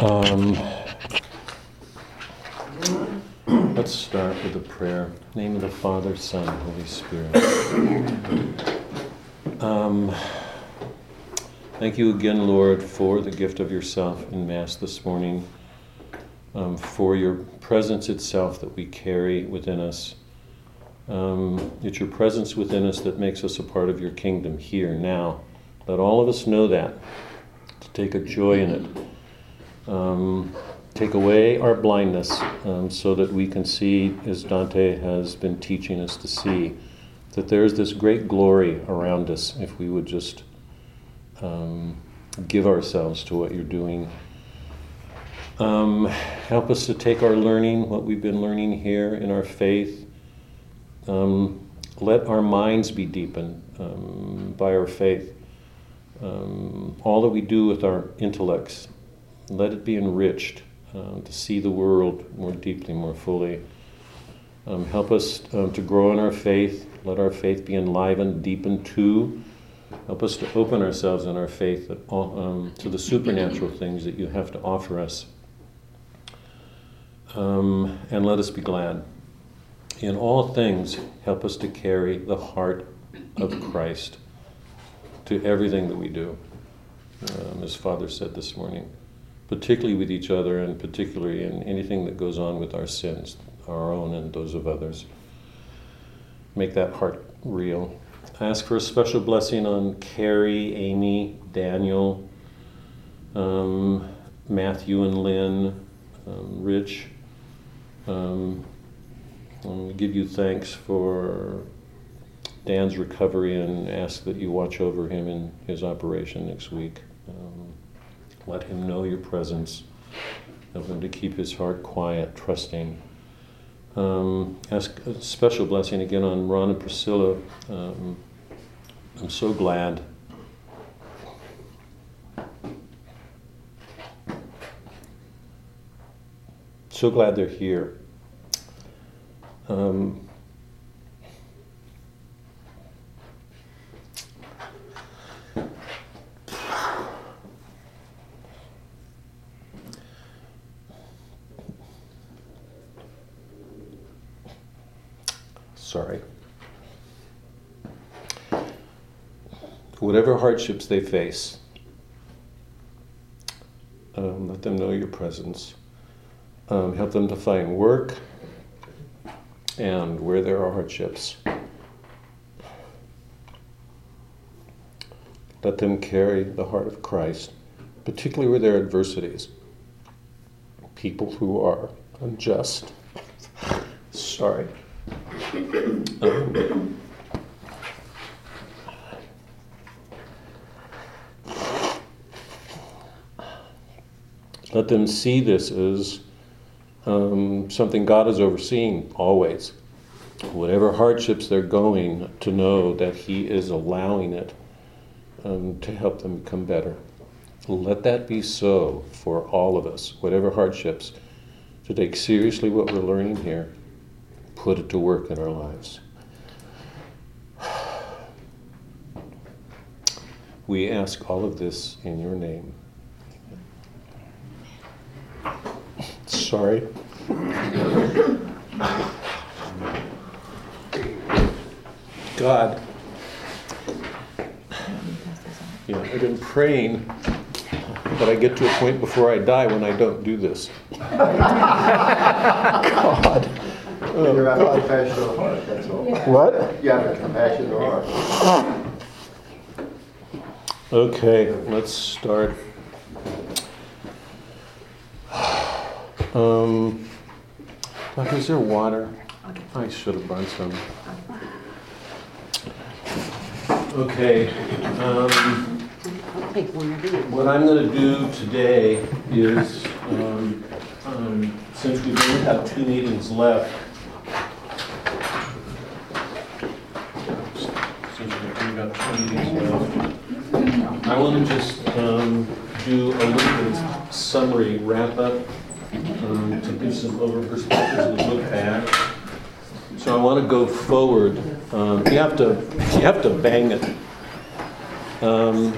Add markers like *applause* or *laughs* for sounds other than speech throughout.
Um, let's start with a prayer. name of the Father, Son, Holy Spirit. Um, thank you again, Lord, for the gift of yourself in Mass this morning, um, for your presence itself that we carry within us. Um, it's your presence within us that makes us a part of your kingdom here, now. Let all of us know that, to take a joy in it um, take away our blindness um, so that we can see, as Dante has been teaching us to see, that there's this great glory around us if we would just um, give ourselves to what you're doing. Um, help us to take our learning, what we've been learning here in our faith. Um, let our minds be deepened um, by our faith. all that we do with our intellects let it be enriched um, to see the world more deeply, more fully. Um, help us um, to grow in our faith. Let our faith be enlivened, deepened too. Help us to open ourselves in our faith um, to the supernatural things that you have to offer us. Um, and let us be glad. In all things, help us to carry the heart of Christ to everything that we do, um, as Father said this morning particularly with each other and particularly in anything that goes on with our sins, our own and those of others. Make that heart real. I ask for a special blessing on Carrie, Amy, Daniel, um, Matthew and Lynn, um, Rich. Um, I give you thanks for Dan's recovery and ask that you watch over him in his operation next week. Um, let him know your presence. Help him to keep his heart quiet, trusting. Um, ask a special blessing again on Ron and Priscilla. Um, I'm so glad. So glad they're here. Um, sorry. Whatever hardships they face, um, let them know your presence. Um, help them to find work and where there are hardships. Let them carry the heart of Christ, particularly where there are adversities. People who are unjust. *laughs* Sorry. Let them see this as um, something God is overseeing always. Whatever hardships they're going, to know that He is allowing it um, to help them become better. Let that be so for all of us, whatever hardships, to take seriously what we're learning here put it to work in our lives. We ask all of this in your name. Sorry. God, know, I've been praying, but I get to a point before I die when I don't do this. *laughs* God. Oh, you have a compassionate heart, that's all. What? You have a compassionate heart. Okay, let's start. Um, Doc, is there water? I should have brought some. Okay. Um, what I'm going to do today is, um, um, since we only have two meetings left, Just um, do a little summary wrap up um, to give some over perspectives and look back. So I want to go forward. Um, you have to you have to bang it. Um,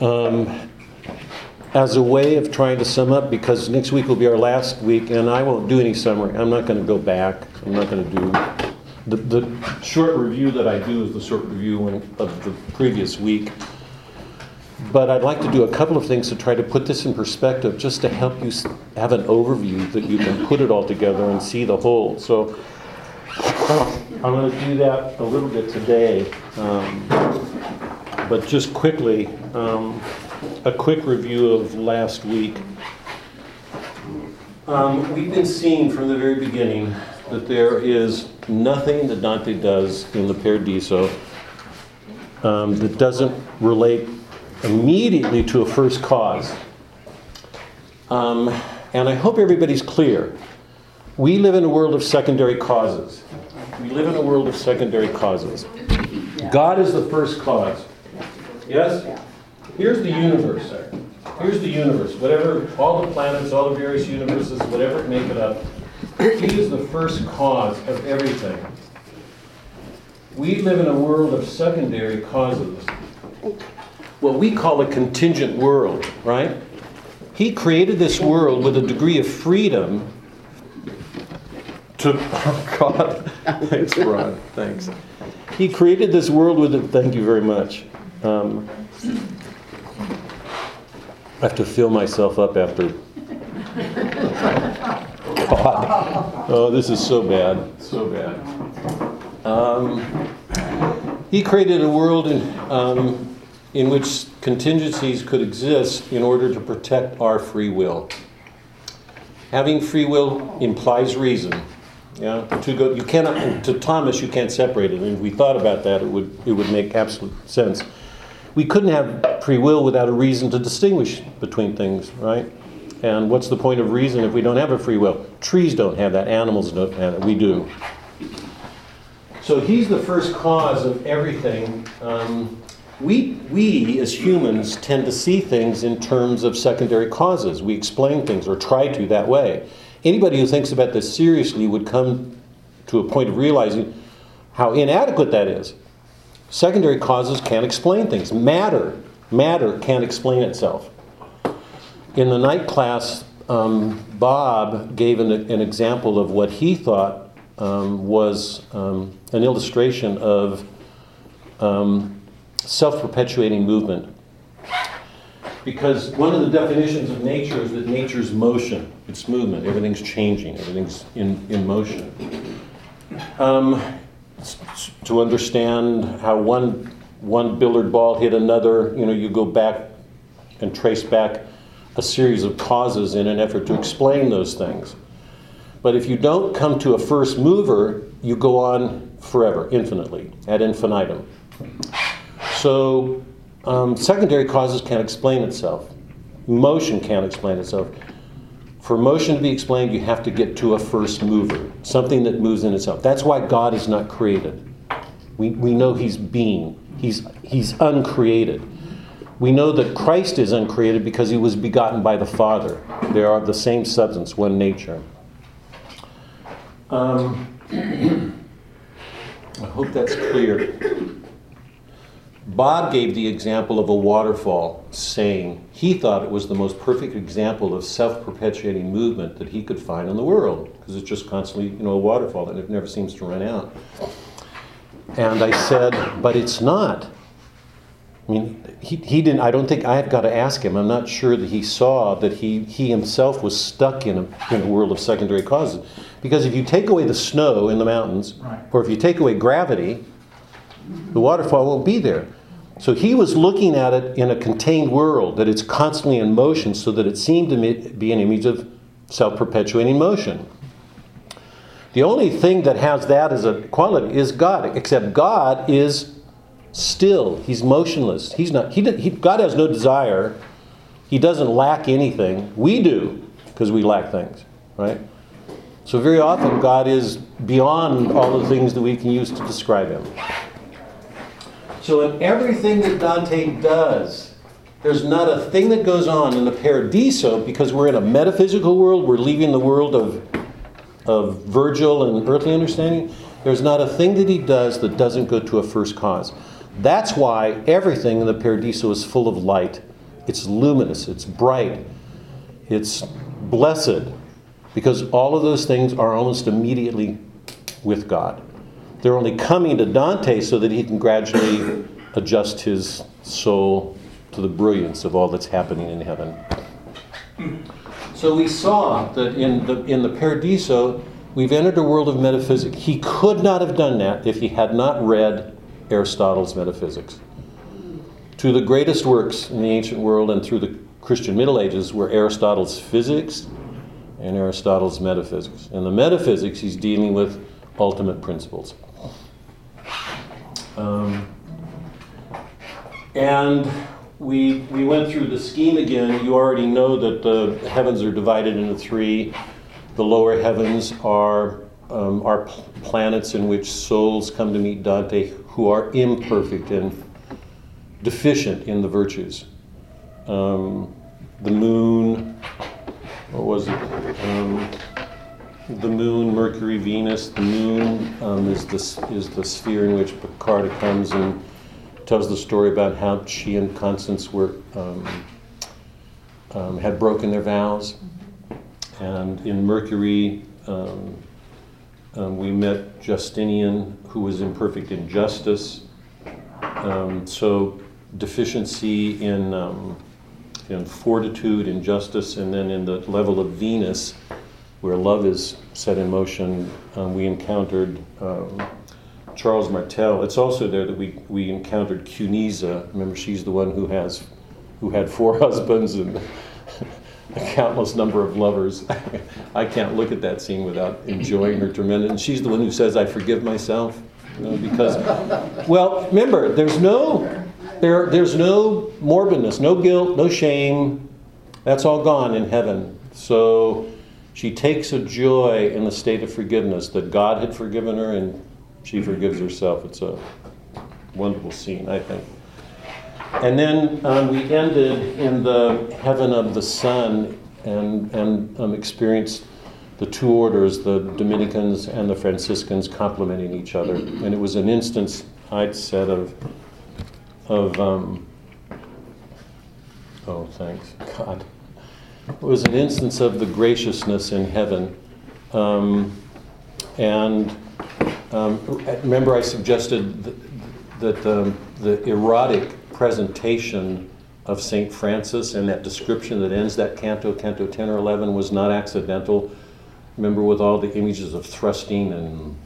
um, as a way of trying to sum up, because next week will be our last week, and I won't do any summary. I'm not going to go back. I'm not going to do the, the short review that I do is the short review of the previous week. But I'd like to do a couple of things to try to put this in perspective, just to help you have an overview that you can put it all together and see the whole. So *coughs* I'm going to do that a little bit today. Um, but just quickly, um, a quick review of last week. Um, we've been seeing from the very beginning that there is nothing that Dante does in the Paradiso um, that doesn't relate immediately to a first cause. Um, and I hope everybody's clear. We live in a world of secondary causes. We live in a world of secondary causes. God is the first cause. Yes? Here's the universe. sir. Here's the universe. Whatever, all the planets, all the various universes, whatever make it up, He is the first cause of everything. We live in a world of secondary causes what we call a contingent world, right? He created this world with a degree of freedom to, *laughs* oh God, thanks, Ron, thanks. He created this world with a, thank you very much. Um, I have to fill myself up after. God. Oh, this is so bad, so bad. Um, he created a world in, um, in which contingencies could exist in order to protect our free will. Having free will implies reason. Yeah, to go, you cannot. To Thomas, you can't separate it. And if we thought about that, it would it would make absolute sense. We couldn't have free will without a reason to distinguish between things, right? And what's the point of reason if we don't have a free will? Trees don't have that. Animals don't have it. We do. So he's the first cause of everything. Um, we, we as humans tend to see things in terms of secondary causes. We explain things or try to that way. Anybody who thinks about this seriously would come to a point of realizing how inadequate that is. Secondary causes can't explain things. Matter, matter can't explain itself. In the night class, um, Bob gave an, an, example of what he thought um, was um, an illustration of um, self perpetuating movement. Because one of the definitions of nature is that nature's motion, it's movement, everything's changing, everything's in, in motion. Um, to understand how one, one billiard ball hit another, you know, you go back and trace back a series of causes in an effort to explain those things. But if you don't come to a first mover, you go on forever, infinitely, ad infinitum. So, um, secondary causes can't explain itself. Motion can't explain itself. For motion to be explained, you have to get to a first mover, something that moves in itself. That's why God is not created. We, we know He's being, he's, he's uncreated. We know that Christ is uncreated because He was begotten by the Father. They are of the same substance, one nature. Um, *clears throat* I hope that's clear. Bob gave the example of a waterfall, saying he thought it was the most perfect example of self perpetuating movement that he could find in the world, because it's just constantly, you know, a waterfall and it never seems to run out. And I said, but it's not. I mean, he, he didn't, I don't think, I've got to ask him. I'm not sure that he saw that he, he himself was stuck in a, in a world of secondary causes. Because if you take away the snow in the mountains, right. or if you take away gravity, the waterfall won't be there. So he was looking at it in a contained world, that it's constantly in motion, so that it seemed to be an image of self perpetuating motion. The only thing that has that as a quality is God, except God is still. He's motionless. He's not, he, he, God has no desire. He doesn't lack anything. We do, because we lack things, right? So very often, God is beyond all the things that we can use to describe Him. So, in everything that Dante does, there's not a thing that goes on in the Paradiso because we're in a metaphysical world, we're leaving the world of, of Virgil and earthly understanding. There's not a thing that he does that doesn't go to a first cause. That's why everything in the Paradiso is full of light. it's luminous, it's bright, it's blessed, because all of those things are almost immediately with God. They're only coming to Dante so that he can gradually adjust his soul to the brilliance of all that's happening in heaven. So we saw that in the, in the Paradiso, we've entered a world of metaphysics. He could not have done that if he had not read Aristotle's Metaphysics. Of the greatest works in the ancient world and through the Christian Middle Ages were Aristotle's Physics and Aristotle's Metaphysics. In the Metaphysics, he's dealing with ultimate principles. Um, and we, we went through the scheme again. You already know that the heavens are divided into three. The lower heavens are, um, are planets in which souls come to meet Dante who are imperfect and deficient in the virtues. Um, the moon, what was it? Um, the moon, Mercury, Venus. The moon um, is, the, is the sphere in which Piccarda comes and tells the story about how she and Constance were um, um, had broken their vows, and in Mercury um, um, we met Justinian, who was imperfect in justice. Um, so deficiency in in fortitude, in justice, and then in the level of Venus, where love is set in motion, um, we encountered um, Charles Martel. It's also there that we, we encountered Cunizza. Remember, she's the one who has who had four *laughs* husbands and *laughs* a countless number of lovers. *laughs* I can't look at that scene without enjoying her tremendous. And she's the one who says, "I forgive myself," you know, because, well, remember, there's no there, there's no morbidness, no guilt, no shame. That's all gone in heaven. So she takes a joy in the state of forgiveness that God had forgiven her and she forgives herself. It's a wonderful scene, I think. And then um, we ended in the heaven of the sun and, and um, experienced the two orders, the Dominicans and the Franciscans, complementing each other. And it was an instance, I'd said, of, of um, oh, thanks, God. Was an instance of the graciousness in heaven. Um, and um, remember, I suggested that, that um, the erotic presentation of St. Francis and that description that ends that canto, Canto 10 or 11, was not accidental. Remember, with all the images of thrusting and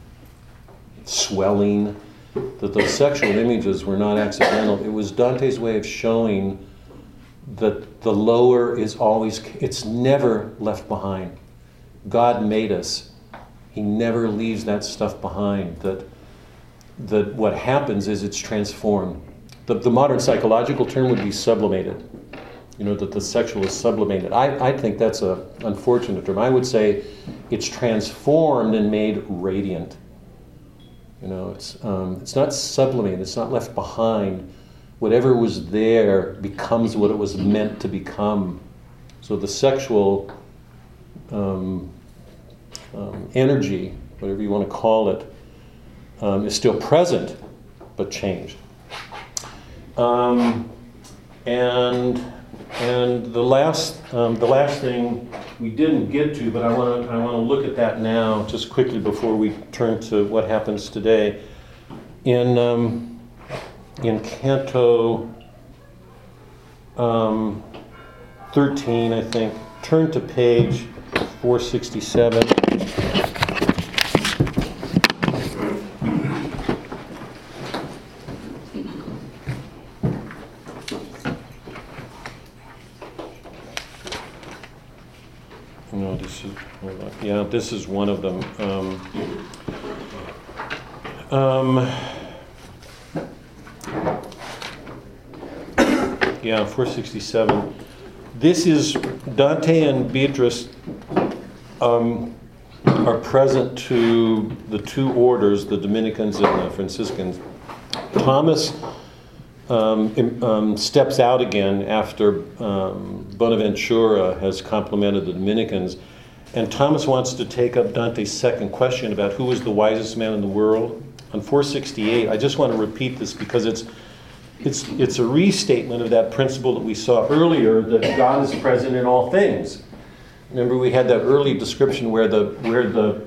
swelling, that those sexual images were not accidental. It was Dante's way of showing that the lower is always, it's never left behind. God made us he never leaves that stuff behind. That, that what happens is it's transformed. The, the modern psychological term would be sublimated. You know, that the sexual is sublimated. I, I think that's an unfortunate term. I would say it's transformed and made radiant. You know, it's, um, it's not sublimated, it's not left behind. Whatever was there becomes what it was meant to become. So the sexual um, um, energy, whatever you want to call it, um, is still present, but changed. Um, and and the last um, the last thing we didn't get to, but I want to I want to look at that now just quickly before we turn to what happens today. In um, in Canto um, 13, I think. Turn to page 467. No, this is, yeah, this is one of them. Um, um, yeah, 467. This is Dante and Beatrice um, are present to the two orders, the Dominicans and the Franciscans. Thomas um, um, steps out again after um, Bonaventura has complimented the Dominicans, and Thomas wants to take up Dante's second question about who is the wisest man in the world. On 468, I just want to repeat this because it's it's, it's a restatement of that principle that we saw earlier that God is present in all things. Remember, we had that early description where the where the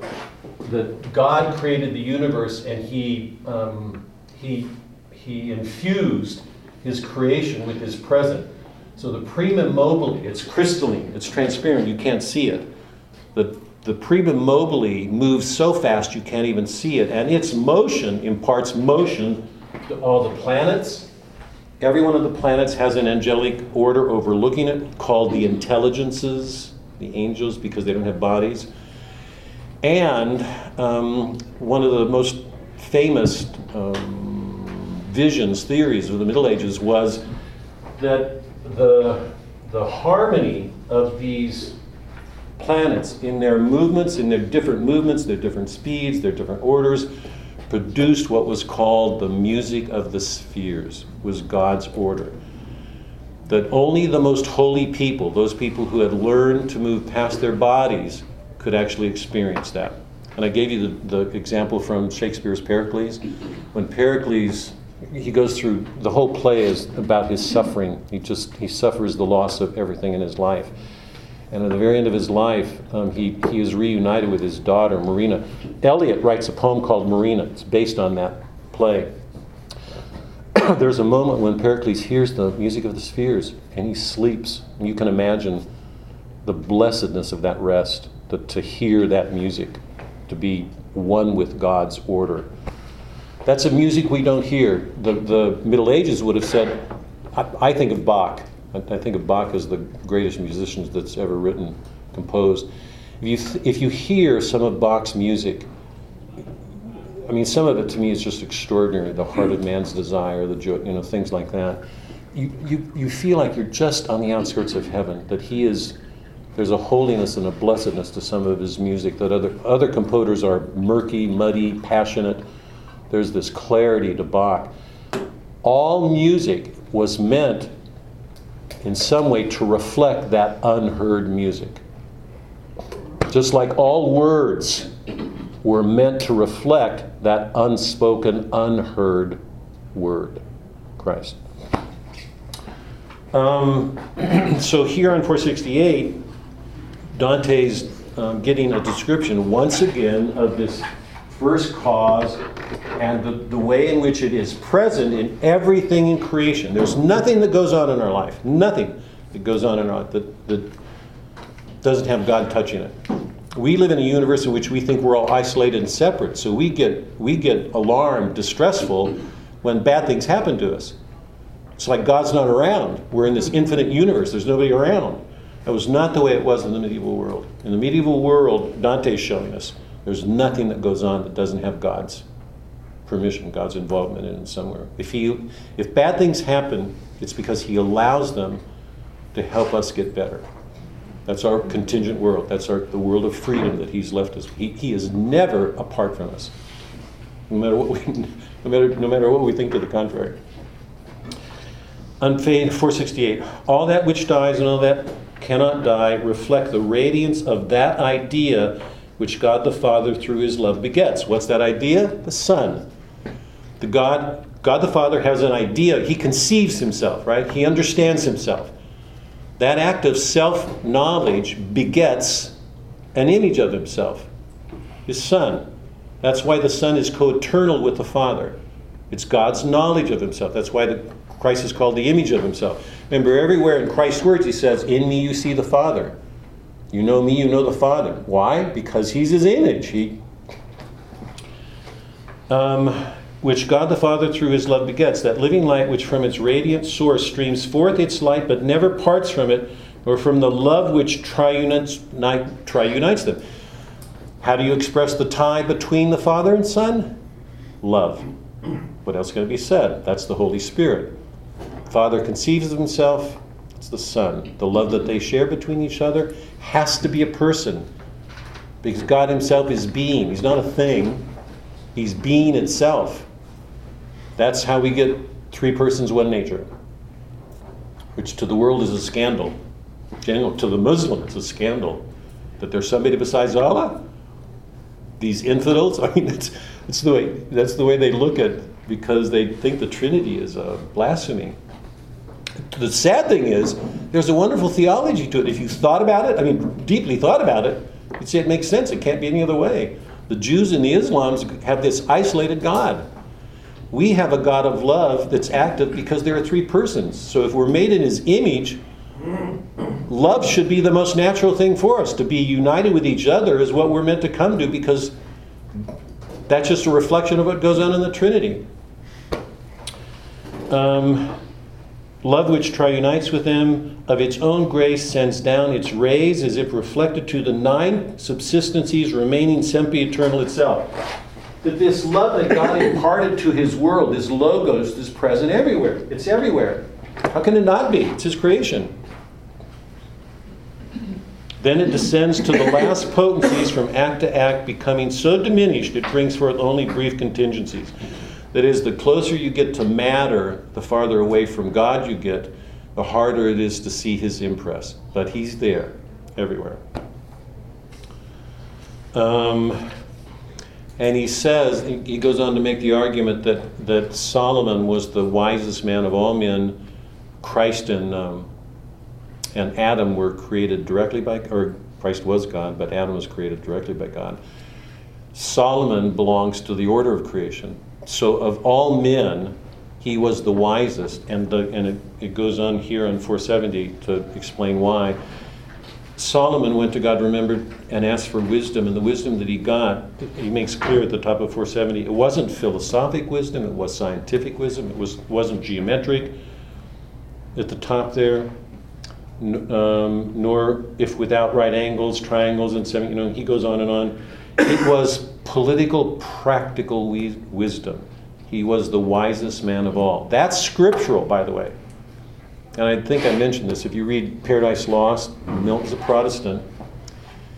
that God created the universe and he um, he he infused his creation with his present. So the primum mobile, it's crystalline, it's transparent, you can't see it. The the primum mobile moves so fast you can't even see it, and its motion imparts motion to all the planets Every one of the planets has an angelic order overlooking it called the intelligences, the angels, because they don't have bodies. And um, one of the most famous um, visions, theories of the Middle Ages was that the, the harmony of these planets in their movements, in their different movements, their different speeds, their different orders, produced what was called the music of the spheres, was God's order. That only the most holy people, those people who had learned to move past their bodies, could actually experience that. And I gave you the, the example from Shakespeare's Pericles. When Pericles, he goes through, the whole play is about his suffering. He just, he suffers the loss of everything in his life. And at the very end of his life, um, he, he is reunited with his daughter, Marina. Eliot writes a poem called Marina. It's based on that play. *clears throat* There's a moment when Pericles hears the music of the spheres and he sleeps. And you can imagine the blessedness of that rest, the, to hear that music, to be one with God's order. That's a music we don't hear. The, the Middle Ages would have said, I, I think of Bach I, think of Bach as the greatest musician that's ever written, composed. If you, th- if you hear some of Bach's music, I mean, some of it to me is just extraordinary. The heart of man's desire, the you know, things like that. You, you, you feel like you're just on the outskirts of heaven, that he is, there's a holiness and a blessedness to some of his music that other, other composers are murky, muddy, passionate. There's this clarity to Bach. All music was meant in some way to reflect that unheard music. Just like all words were meant to reflect that unspoken, unheard word, Christ. Um, *clears throat* so here on 468, Dante's um, getting a description once again of this first cause and the, the way in which it is present in everything in creation. There's nothing that goes on in our life, nothing that goes on in our life that, that doesn't have God touching it. We live in a universe in which we think we're all isolated and separate, so we get, we get alarmed, distressful when bad things happen to us. It's like God's not around. We're in this infinite universe, there's nobody around. That was not the way it was in the medieval world. In the medieval world, Dante's showing us there's nothing that goes on that doesn't have God's permission, God's involvement in it somewhere. If he, if bad things happen, it's because He allows them to help us get better. That's our contingent world. That's our, the world of freedom that He's left us. He, he is never apart from us, no matter what we, *laughs* no matter, no matter what we think to the contrary. Unfading 468. All that which dies and all that cannot die reflect the radiance of that idea which God the Father through his love begets. What's that idea? The Son. The God, God the Father has an idea. He conceives himself, right? He understands himself. That act of self knowledge begets an image of himself, his Son. That's why the Son is co eternal with the Father. It's God's knowledge of himself. That's why the, Christ is called the image of himself. Remember, everywhere in Christ's words, he says, In me you see the Father. You know me, you know the Father. Why? Because He's His image. He, um, which God the Father through His love begets, that living light which from its radiant source streams forth its light but never parts from it, or from the love which triunites, triunites them. How do you express the tie between the Father and Son? Love. What else can be said? That's the Holy Spirit. Father conceives of himself, it's the Son. The love that they share between each other has to be a person because God Himself is being. He's not a thing, He's being itself. That's how we get three persons, one nature, which to the world is a scandal. General, to the Muslim, it's a scandal that there's somebody besides Allah. These infidels, *laughs* I mean, that's, that's, the way, that's the way they look at because they think the Trinity is a blasphemy. The sad thing is, there's a wonderful theology to it. If you thought about it, I mean, deeply thought about it, you'd say it makes sense. It can't be any other way. The Jews and the Islams have this isolated God. We have a God of love that's active because there are three persons. So if we're made in his image, love should be the most natural thing for us. To be united with each other is what we're meant to come to because that's just a reflection of what goes on in the Trinity. Um, love which triunites with them, of its own grace sends down its rays as if reflected to the nine subsistencies remaining sempiternal itself. That this love that God imparted to his world, this logos, is present everywhere. It's everywhere. How can it not be? It's his creation. Then it descends to the last potencies from act to act, becoming so diminished it brings forth only brief contingencies. That is, the closer you get to matter, the farther away from God you get, the harder it is to see His impress. But He's there, everywhere. Um, and he says, he goes on to make the argument that, that Solomon was the wisest man of all men. Christ and, um, and Adam were created directly by, or Christ was God, but Adam was created directly by God. Solomon belongs to the order of creation. So, of all men, he was the wisest. And, the, and it, it goes on here in 470 to explain why. Solomon went to God, remembered, and asked for wisdom. And the wisdom that he got, he makes clear at the top of 470, it wasn't philosophic wisdom, it was scientific wisdom, it was, wasn't geometric. At the top there, um, nor if without right angles, triangles, and seven, you know, he goes on and on. It was political, practical wisdom. He was the wisest man of all. That's scriptural, by the way. And I think I mentioned this. If you read Paradise Lost, Milton's a Protestant.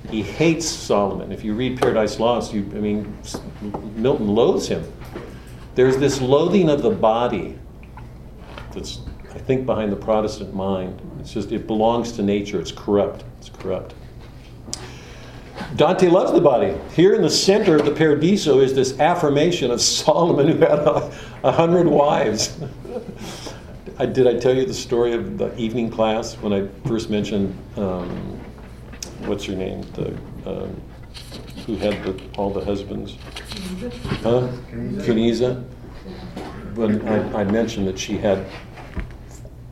He hates Solomon. If you read Paradise Lost, you, I mean, Milton loathes him. There's this loathing of the body that's, I think, behind the Protestant mind. It's just, it belongs to nature. It's corrupt. It's corrupt. Dante loves the body. Here in the center of the Paradiso is this affirmation of Solomon who had a, a hundred wives. I, did I tell you the story of the evening class when I first mentioned, um, what's her name, the, um, who had the, all the husbands? Huh? Cunizza? When I, I mentioned that she had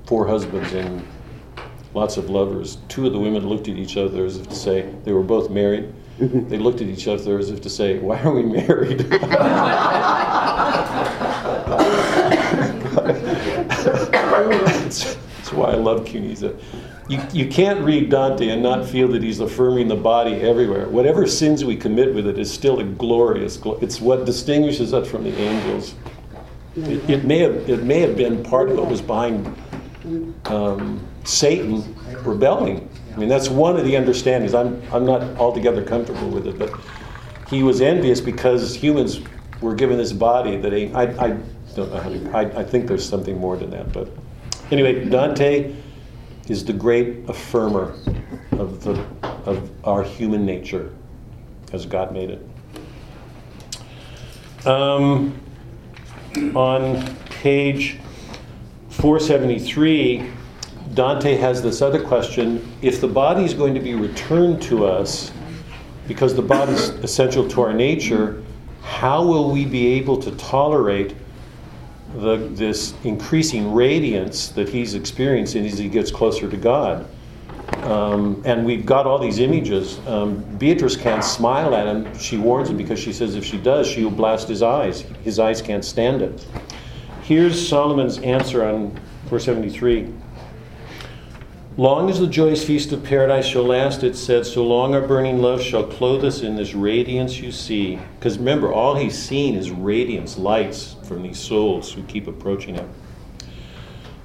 four husbands and lots of lovers. Two of the women looked at each other as if to say, they were both married. *laughs* They looked at each other as if to say, Why are we married? that's, that's why I love Cunizza. You, you can't read Dante and not feel that he's affirming the body everywhere. Whatever sins we commit with it is still a glorious, it's what distinguishes us from the angels. It, it, may, have, it may have been part of what was behind um, Satan rebelling. I mean, that's one of the understandings. I'm, I'm not altogether comfortable with it, but he was envious because humans were given this body that he, I, I don't know how to, I, I think there's something more than that. But anyway, Dante is the great affirmer of, the, of our human nature as God made it. Um, on page 473, Dante has this other question if the body is going to be returned to us because the body is *coughs* essential to our nature, how will we be able to tolerate the, this increasing radiance that he's experiencing as he gets closer to God? Um, and we've got all these images. Um, Beatrice can't smile at him. She warns him because she says if she does, she'll blast his eyes. His eyes can't stand it. Here's Solomon's answer on 473. Long as the joyous feast of paradise shall last, it said, so long our burning love shall clothe us in this radiance you see. Because remember, all he's seen is radiance, lights from these souls who keep approaching him.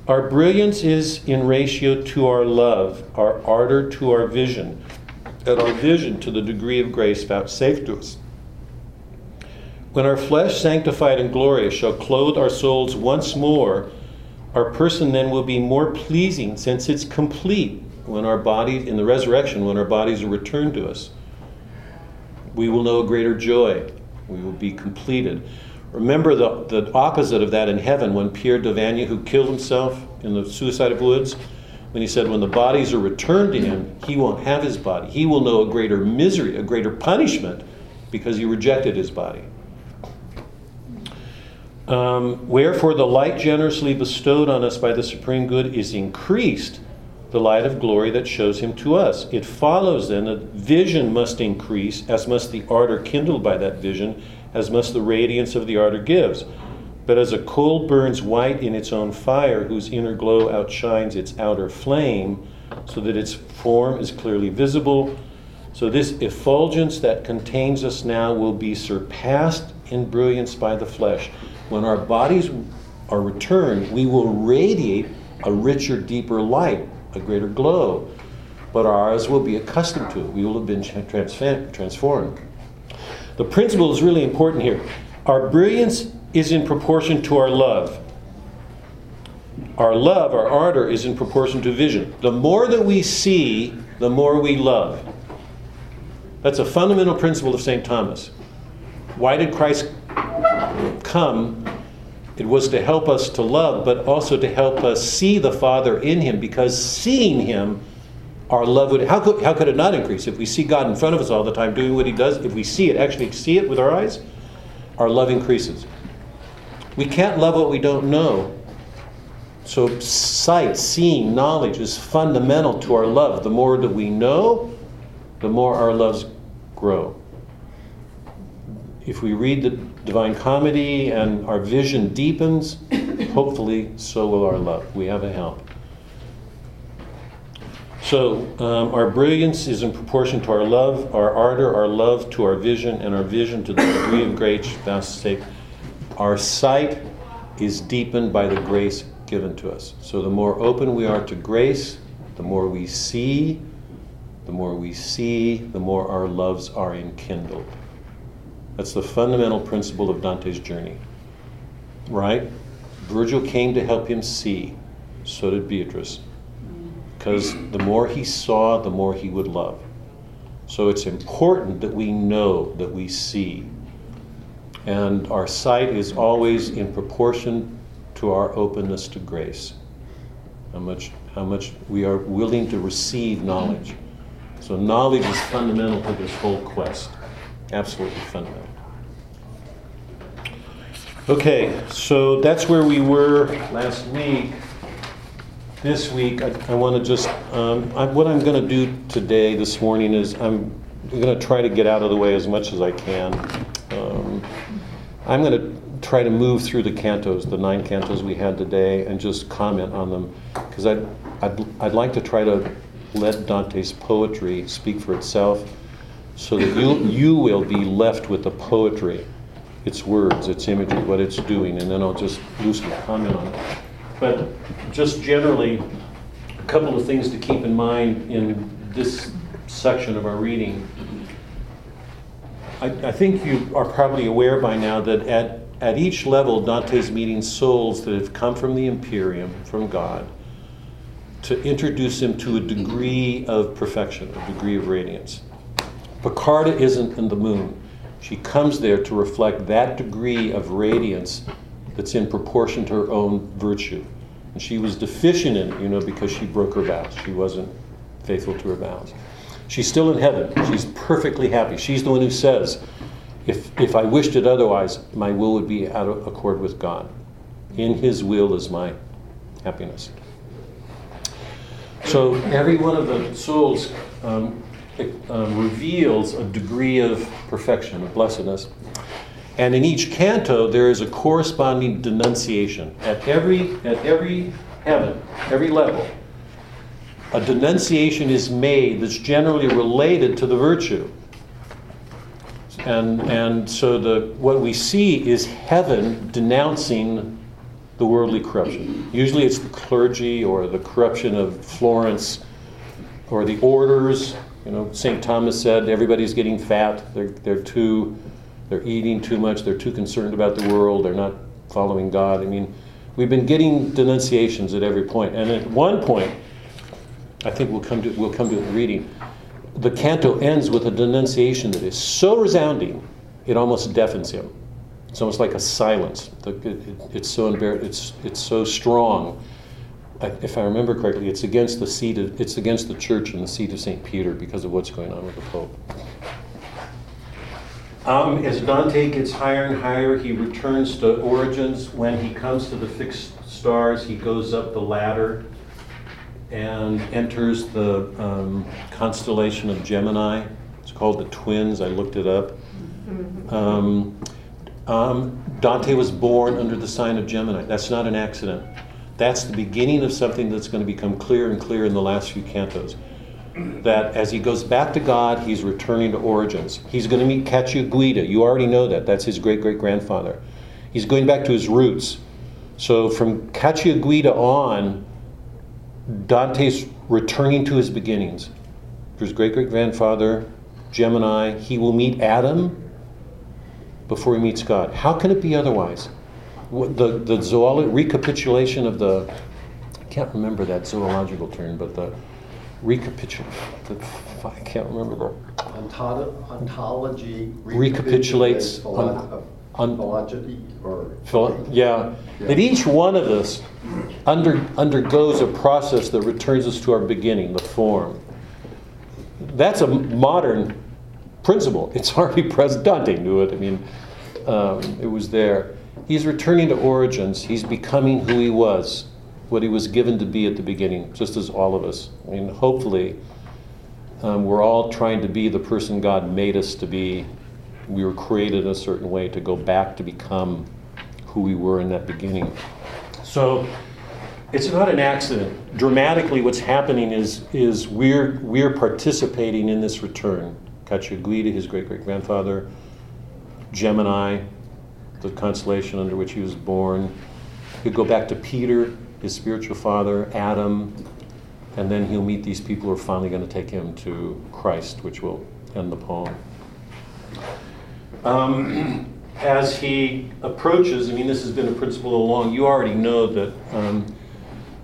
Our brilliance is in ratio to our love, our ardor to our vision, and our vision to the degree of grace vouchsafed to us. When our flesh, sanctified and glorious, shall clothe our souls once more, our person then will be more pleasing since it's complete when our bodies, in the resurrection, when our bodies are returned to us. We will know a greater joy. We will be completed. Remember the, the opposite of that in heaven when Pier della Vigna, who killed himself in the suicide of woods, when he said, when the bodies are returned to him, he won't have his body. He will know a greater misery, a greater punishment because he rejected his body. Um, Wherefore, the light generously bestowed on us by the supreme good is increased, the light of glory that shows him to us. It follows then that vision must increase, as must the ardor kindled by that vision, as must the radiance of the ardor gives. But as a coal burns white in its own fire, whose inner glow outshines its outer flame, so that its form is clearly visible, so this effulgence that contains us now will be surpassed in brilliance by the flesh. When our bodies are returned, we will radiate a richer, deeper light, a greater glow. But ours will be accustomed to it. We will have been transformed. The principle is really important here. Our brilliance is in proportion to our love. Our love, our ardor, is in proportion to vision. The more that we see, the more we love. That's a fundamental principle of St. Thomas. Why did Christ come? It was to help us to love, but also to help us see the Father in Him, because seeing Him, our love would. How could, how could it not increase? If we see God in front of us all the time doing what He does, if we see it, actually see it with our eyes, our love increases. We can't love what we don't know. So, sight, seeing, knowledge is fundamental to our love. The more that we know, the more our loves grow. If we read the Divine Comedy and our vision deepens, hopefully so will our love. We have a help. So, um, our brilliance is in proportion to our love, our ardor, our love to our vision, and our vision to the degree of grace vouchsafed our sight is deepened by the grace given to us. So the more open we are to grace, the more we see, the more we see, the more our loves are enkindled. That's the fundamental principle of Dante's journey. Right? Virgil came to help him see. So did Beatrice. Because the more he saw, the more he would love. So it's important that we know that we see and our sight is always in proportion to our openness to grace. How much, how much we are willing to receive knowledge. So, knowledge is fundamental to this whole quest. Absolutely fundamental. Okay, so that's where we were last week. This week, I, I want to just, um, I, what I'm going to do today, this morning, is I'm going to try to get out of the way as much as I can. Um, I'm going to try to move through the cantos, the nine cantos we had today, and just comment on them because I'd, I'd, I'd like to try to let Dante's poetry speak for itself so that you, you will be left with the poetry, its words, its imagery, what it's doing, and then I'll just loosely comment on it. But just generally, a couple of things to keep in mind in this section of our reading. I, I think you are probably aware by now that at, at each level, Dante's meeting souls that have come from the Empyrean, from God, to introduce him to a degree of perfection, a degree of radiance. Piccarda isn't in the moon. She comes there to reflect that degree of radiance that's in proportion to her own virtue. And she was deficient in it, you know, because she broke her vows. She wasn't faithful to her vows. She's still in heaven. She's perfectly happy. She's the one who says, if, if I wished it otherwise, my will would be out of accord with God. In His will is my happiness. So every one of the souls um, um, reveals a degree of perfection, of blessedness. And in each canto, there is a corresponding denunciation. At every, at every heaven, every level, a denunciation is made that's generally related to the virtue. And, and so the, what we see is heaven denouncing the worldly corruption. Usually it's the clergy or the corruption of Florence or the orders. You know, St. Thomas said everybody's getting fat. They're, they're too, they're eating too much. They're too concerned about the world. They're not following God. I mean, we've been getting denunciations at every point. And at one point, I think we'll come to we'll come to it in reading. The canto ends with a denunciation that is so resounding, it almost deafens him. It's almost like a silence. It, it, it's so embar- it's it's so strong. If I remember correctly, it's against the seat of it's against the church and the seat of Saint Peter because of what's going on with the Pope. Um, as Dante gets higher and higher, he returns to origins. When he comes to the fixed stars, he goes up the ladder and enters the um, constellation of Gemini. It's called the Twins. I looked it up. Um, um, Dante was born under the sign of Gemini. That's not an accident. That's the beginning of something that's going to become clear and clear in the last few cantos. That as he goes back to God, he's returning to origins. He's going to meet Cacciaguida. You already know that. That's his great great grandfather. He's going back to his roots. So from Cacciaguida on, Dante's returning to his beginnings. His great great grandfather, Gemini. He will meet Adam before he meets God. How can it be otherwise? The, the zoolo- recapitulation of the, I can't remember that zoological term, but the recapitulation, I can't remember. Ontolo- Ontology Recapitulates philo- on- philology or. Phil- Yeah, that each one of us under, undergoes a process that returns us to our beginning, the form. That's a modern principle. It's already present. Dante knew it. I mean, um, it was there. He's returning to origins. He's becoming who he was, what he was given to be at the beginning, just as all of us. I mean, hopefully, um, we're all trying to be the person God made us to be. We were created in a certain way to go back to become who we were in that beginning. So it's not an accident. Dramatically, what's happening is, is we're, we're participating in this return. Cacciaguida, his great great grandfather, Gemini, the constellation under which he was born. He'll go back to Peter, his spiritual father, Adam, and then he'll meet these people who are finally going to take him to Christ, which will end the poem. Um, *clears throat* as he approaches, I mean, this has been a principle along. You already know that um,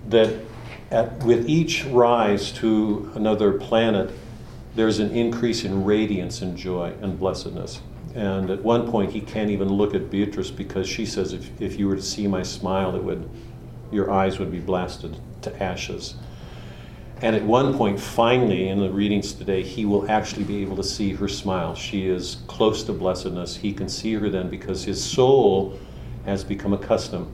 that at, with each rise to another planet, there's an increase in radiance and joy and blessedness. And at one point, he can't even look at Beatrice because she says, if, if you were to see my smile, it would, your eyes would be blasted to ashes. And at one point, finally, in the readings today, he will actually be able to see her smile. She is close to blessedness. He can see her then because his soul has become accustomed.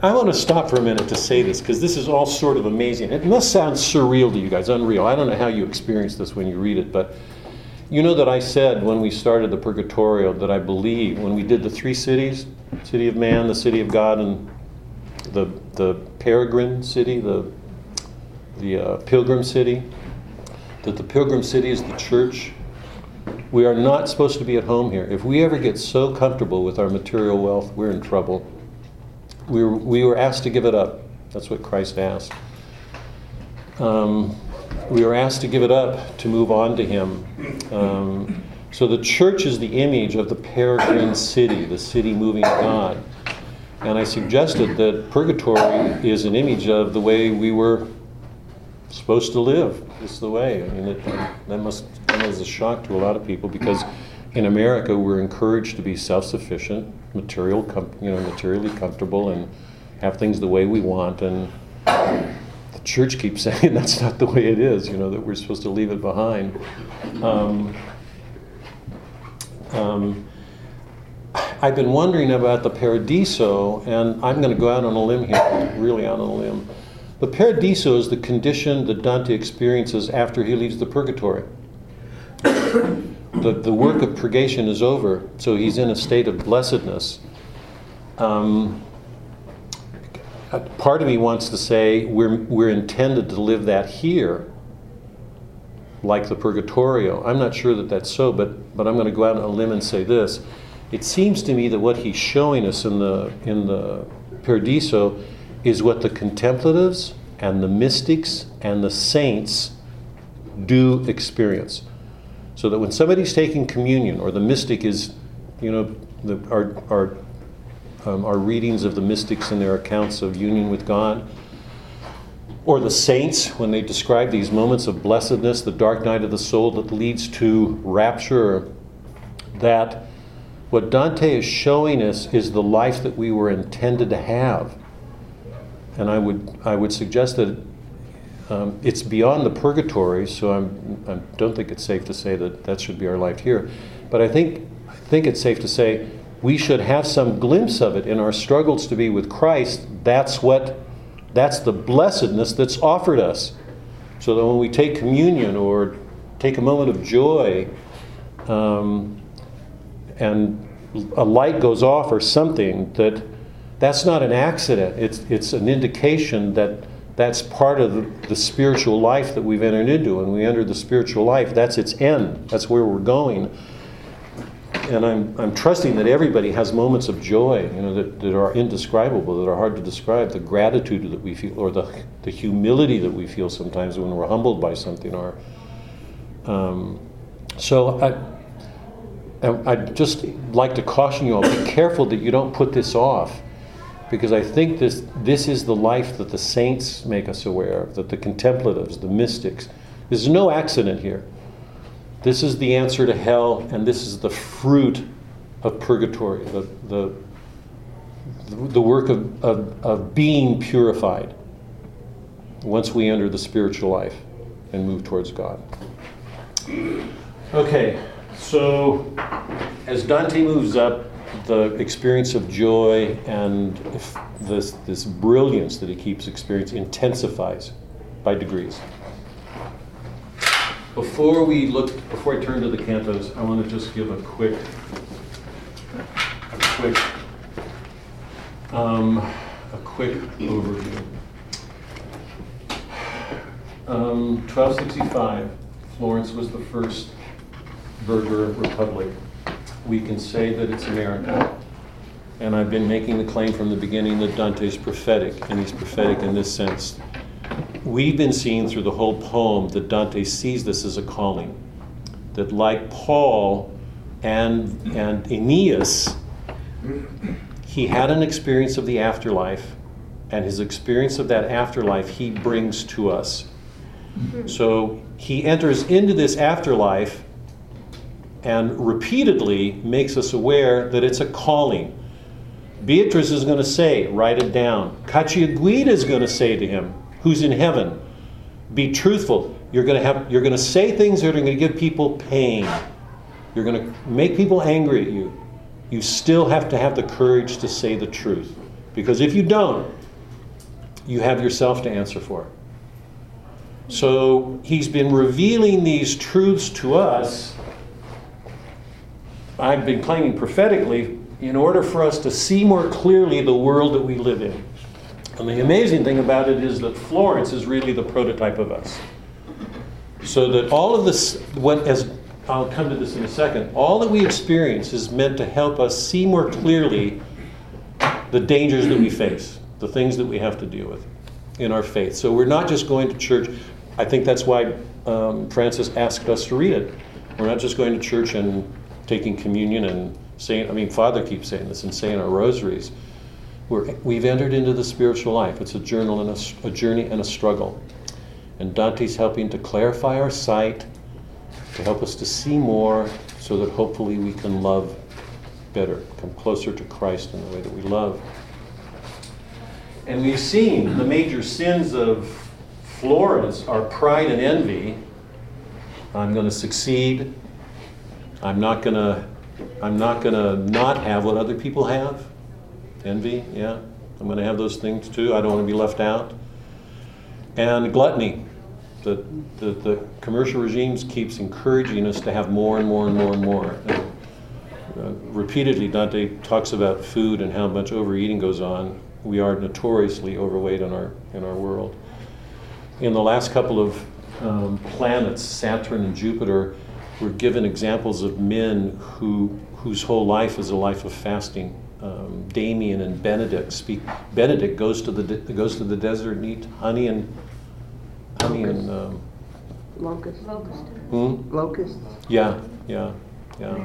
I want to stop for a minute to say this because this is all sort of amazing. It must sound surreal to you guys, unreal. I don't know how you experience this when you read it, but you know that I said when we started the Purgatorio that I believe when we did the three cities city of man, the city of God, and the, the peregrine city, the, the uh, pilgrim city, that the pilgrim city is the church. We are not supposed to be at home here. If we ever get so comfortable with our material wealth, we're in trouble. We were, we were asked to give it up. That's what Christ asked. Um, we were asked to give it up to move on to Him. Um, so the church is the image of the peregrine city, the city moving God. And I suggested that purgatory is an image of the way we were supposed to live. It's the way. I mean, it, that must come as a shock to a lot of people because in America we're encouraged to be self-sufficient, material, com- you know, materially comfortable, and have things the way we want. And the church keeps *laughs* saying that's not the way it is. You know that we're supposed to leave it behind. Um, um, I've been wondering about the paradiso, and I'm going to go out on a limb here, really out on a limb. The paradiso is the condition that Dante experiences after he leaves the purgatory. the, the work of purgation is over, so he's in a state of blessedness. Um, Uh, part of me wants to say we're, we're intended to live that here, like the Purgatorio. I'm not sure that that's so, but, but I'm going to go out on a limb and say this. It seems to me that what he's showing us in the, in the Paradiso is what the contemplatives and the mystics and the saints do experience. So that when somebody's taking communion, or the mystic is, you know, the, our, our, um, our readings of the mystics and their accounts of union with God, or the saints when they describe these moments of blessedness, the dark night of the soul that leads to rapture, that What Dante is showing us is the life that we were intended to have. And I would, I would suggest that um, it's beyond the purgatory, so I'm, I don't think it's safe to say that that should be our life here. But I think, I think it's safe to say we should have some glimpse of it in our struggles to be with Christ. That's what, that's the blessedness that's offered us. So that when we take communion or take a moment of joy, um, and a light goes off or something, that that's not an accident. It's, it's an indication that that's part of the, the spiritual life that we've entered into. And we enter the spiritual life, that's its end. That's where we're going. And I'm, I'm trusting that everybody has moments of joy, you know, that, that are indescribable, that are hard to describe. The gratitude that we feel, or the, the humility that we feel sometimes when we're humbled by something, or um, so I, I'd just like to caution you all be careful that you don't put this off because I think this, this is the life that the saints make us aware of, that the contemplatives, the mystics. There's no accident here. This is the answer to hell, and this is the fruit of purgatory, the, the, the work of, of, of being purified once we enter the spiritual life and move towards God. Okay, so as Dante moves up, the experience of joy and this, this brilliance that he keeps experiencing intensifies by degrees. Before we look, before I turn to the cantos, I want to just give a quick, a quick, um, a quick overview. Um, 1265, Florence was the first burgher republic we can say that it's America. And I've been making the claim from the beginning that Dante is prophetic, and he's prophetic in this sense. We've been seeing through the whole poem that Dante sees this as a calling. That, like Paul and, and Aeneas, he had an experience of the afterlife, and his experience of that afterlife he brings to us. So he enters into this afterlife and repeatedly makes us aware that it's a calling. Beatrice is going to say, write it down. Cacciaguida is going to say to him, who's in heaven, be truthful. You're going to have you're going to say things that are going to give people pain. You're going to make people angry at you. You still have to have the courage to say the truth. Because if you don't, you have yourself to answer for. So he's been revealing these truths to us I've been claiming prophetically in order for us to see more clearly the world that we live in. And the amazing thing about it is that Florence is really the prototype of us. So that all of this, what, as I'll come to this in a second, all that we experience is meant to help us see more clearly the dangers that we face, the things that we have to deal with in our faith. So we're not just going to church. I think that's why um, Francis asked us to read it. We're not just going to church and taking communion and saying, I mean, Father keeps saying this and saying our rosaries. We're, we've entered into the spiritual life. It's a journal and a, a journey and a struggle. And Dante's helping to clarify our sight, to help us to see more, so that hopefully we can love better, come closer to Christ in the way that we love. And we've seen the major sins of Florence are pride and envy. I'm going to succeed. I'm not gonna I'm not gonna not have what other people have. Envy, yeah. I'm gonna have those things too. I don't want to be left out. And gluttony. The, the, the commercial regimes keeps encouraging us to have more and more and more and more. And, uh, repeatedly, Dante talks about food and how much overeating goes on. We are notoriously overweight in our in our world. In the last couple of um, planets, Saturn and Jupiter, we're given examples of men who, whose whole life is a life of fasting. Um, Damian and Benedict speak. Benedict goes to the de- goes to the desert and eat honey and honey and um, Locust. hmm? Locusts. yeah, yeah, yeah.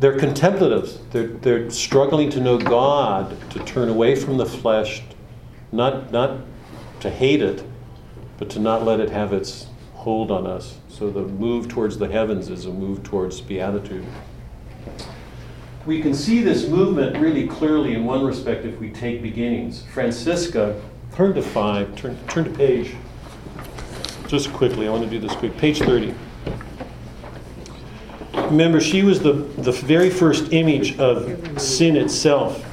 They're contemplatives. They're they're struggling to know God, to turn away from the flesh, not not to hate it, but to not let it have its hold on us. So the move towards the heavens is a move towards beatitude. We can see this movement really clearly in one respect if we take beginnings. Francesca, turn to five, turn, turn to page, just quickly, I want to do this quick, page 30. Remember, she was the, the very first image of sin itself.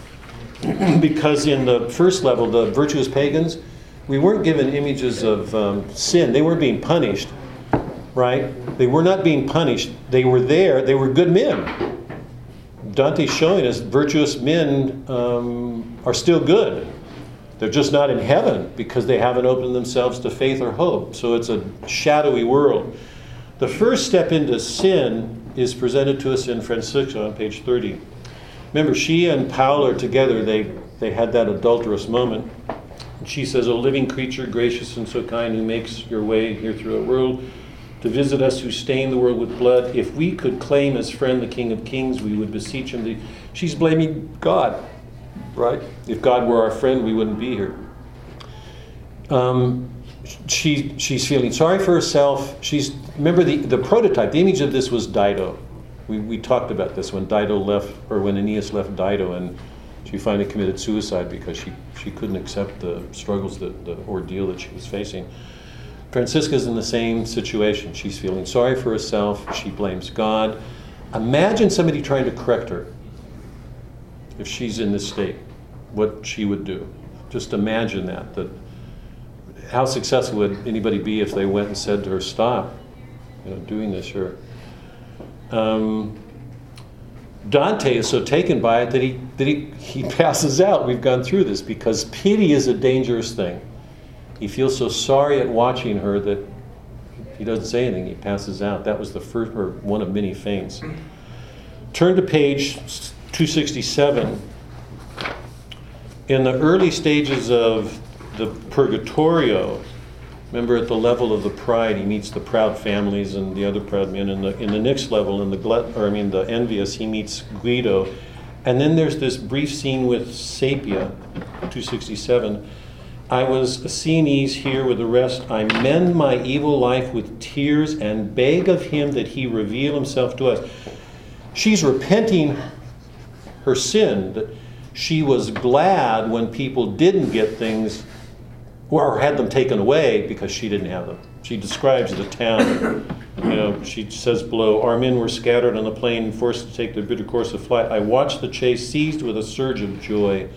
*clears throat* because in the first level, the virtuous pagans, we weren't given images of um, sin. They weren't being punished, right? They were not being punished. They were there. They were good men. Dante's showing us virtuous men um, are still good. They're just not in heaven because they haven't opened themselves to faith or hope. So it's a shadowy world. The first step into sin is presented to us in Francesca on page 30. Remember, she and Paul are together. They, they had that adulterous moment. And she says, O living creature, gracious and so kind, who makes your way here through a world to visit us who stain the world with blood. If we could claim as friend the King of Kings, we would beseech him. To... She's blaming God, right? If God were our friend, we wouldn't be here. Um, she, she's feeling sorry for herself. She's remember the, the prototype, the image of this was Dido. We, we talked about this when Dido left, or when Aeneas left Dido, and she finally committed suicide because she, she couldn't accept the struggles, the, the ordeal that she was facing. Francesca's in the same situation. She's feeling sorry for herself. She blames God. Imagine somebody trying to correct her if she's in this state, what she would do. Just imagine that. That how successful would anybody be if they went and said to her, "Stop, you know, doing this." Or um, Dante is so taken by it that he that he, he *laughs* passes out. We've gone through this because pity is a dangerous thing. He feels so sorry at watching her that he doesn't say anything. He passes out. That was the first, or one of many faints. Turn to page 267. In the early stages of the Purgatorio, remember at the level of the pride, he meets the proud families and the other proud men. In the, in the next level, in the glut, or I mean the envious, he meets Guido. And then there's this brief scene with Sapia, 267 I was a Sienese here with the rest. I mend my evil life with tears and beg of him that he reveal himself to us. She's repenting her sin, that she was glad when people didn't get things or had them taken away because she didn't have them. She describes the town. You know, she says below, Our men were scattered on the plain, forced to take their bitter course of flight. I watched the chase, seized with a surge of joy.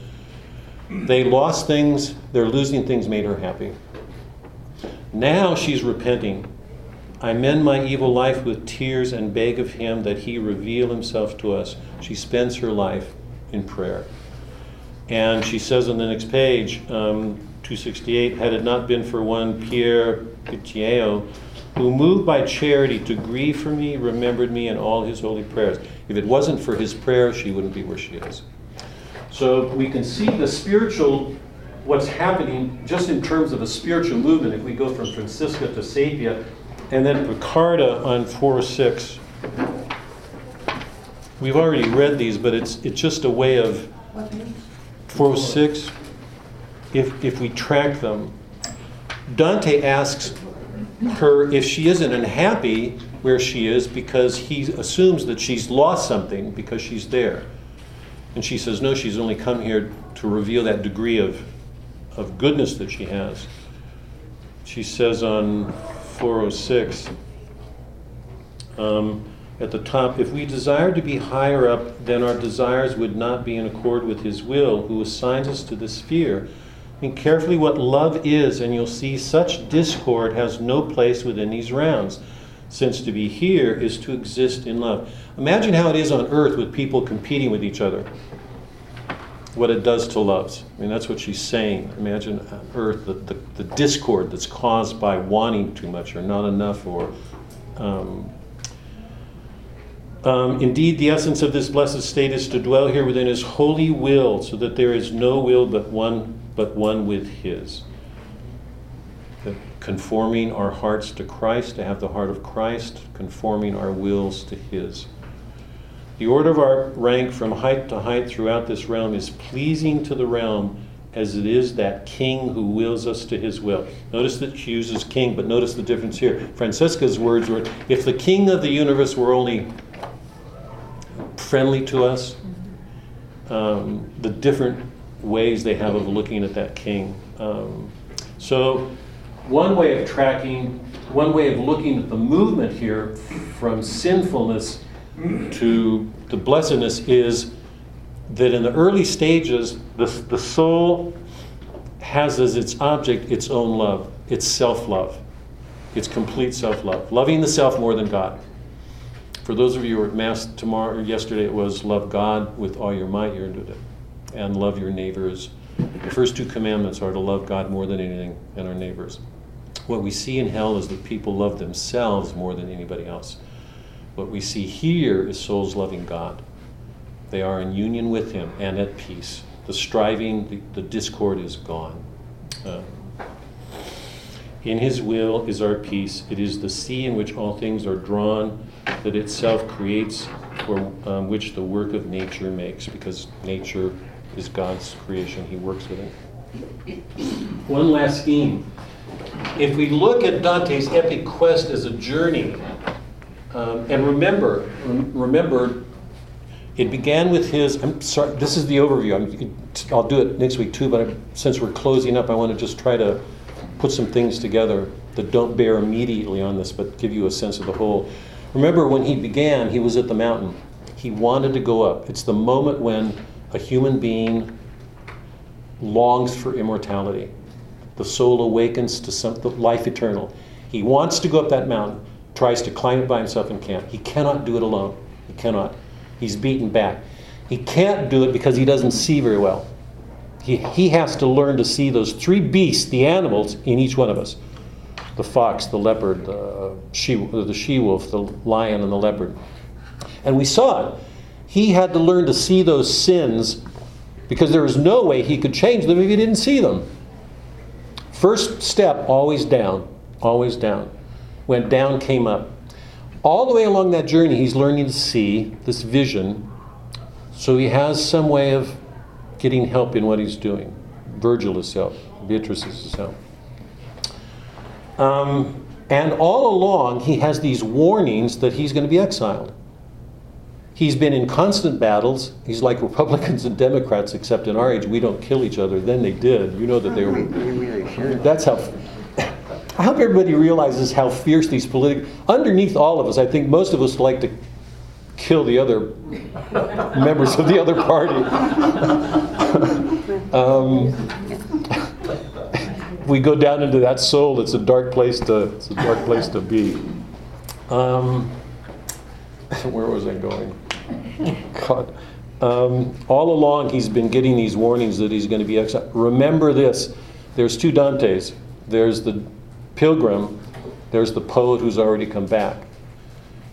They lost things, their losing things made her happy. Now she's repenting. I mend my evil life with tears and beg of him that he reveal himself to us. She spends her life in prayer. And she says on the next page, um, 268, had it not been for one Pier Pettinaio, who moved by charity to grieve for me, remembered me in all his holy prayers. If it wasn't for his prayer, she wouldn't be where she is. So we can see the spiritual, what's happening just in terms of a spiritual movement. If we go from Francesca to Sapia, and then Piccarda on 406. We've already read these, but it's, it's just a way of 406. If, if we track them, Dante asks her if she isn't unhappy where she is because he assumes that she's lost something because she's there. And she says, no, she's only come here to reveal that degree of, of goodness that she has. She says on 406, um, at the top, if we desire to be higher up, then our desires would not be in accord with His will, who assigns us to this sphere. Think carefully what love is, and you'll see such discord has no place within these rounds, since to be here is to exist in love. Imagine how it is on earth with people competing with each other. What it does to loves. I mean, that's what she's saying. Imagine on earth the, the, the discord that's caused by wanting too much or not enough or. Um, um, indeed, the essence of this blessed state is to dwell here within His holy will, so that there is no will but one, but one with His. Conforming our hearts to Christ, to have the heart of Christ, conforming our wills to His. The order of our rank from height to height throughout this realm is pleasing to the realm as it is that king who wills us to his will. Notice that she uses king, but notice the difference here. Francesca's words were if the king of the universe were only friendly to us, um, the different ways they have of looking at that king. Um, so, one way of tracking, one way of looking at the movement here from sinfulness to the blessedness is that in the early stages, the, the soul has as its object its own love, its self love, its complete self love, loving the self more than God. For those of you who were at Mass tomorrow or yesterday, it was love God with all your might, you're it, and love your neighbors. The first two commandments are to love God more than anything and our neighbors. What we see in hell is that people love themselves more than anybody else. What we see here is souls loving God. They are in union with Him and at peace. The striving, the, the discord is gone. Uh, in His will is our peace. It is the sea in which all things are drawn, that itself creates, for um, which the work of nature makes, because nature is God's creation. He works with it. One last scheme. If we look at Dante's epic quest as a journey, um, and remember, remember, it began with his. I'm sorry. This is the overview. I'm, I'll do it next week too. But I, since we're closing up, I want to just try to put some things together that don't bear immediately on this, but give you a sense of the whole. Remember, when he began, he was at the mountain. He wanted to go up. It's the moment when a human being longs for immortality. The soul awakens to some, life eternal. He wants to go up that mountain tries to climb it by himself and can't. He cannot do it alone. He cannot. He's beaten back. He can't do it because he doesn't see very well. He, he has to learn to see those three beasts, the animals, in each one of us the fox, the leopard, the uh, she, uh, the she wolf, the lion, and the leopard. And we saw it. He had to learn to see those sins because there was no way he could change them if he didn't see them. First step, always down, always down went down, came up. All the way along that journey, he's learning to see this vision. So he has some way of getting help in what he's doing. Virgil is help, Beatrice is help. Um, and all along, he has these warnings that he's going to be exiled. He's been in constant battles. He's like Republicans and Democrats, except in our age, we don't kill each other. Then they did. You know that they were. That's how I hope everybody realizes how fierce these political. Underneath all of us, I think most of us like to kill the other members of the other party. *laughs* um, we go down into that soul. It's a dark place to. It's a dark place to be. Um, *laughs* where was I going? *laughs* God. Um, all along, he's been getting these warnings that he's going to be exiled. Remember this: there's two Dantes. There's the pilgrim, there's the poet who's already come back.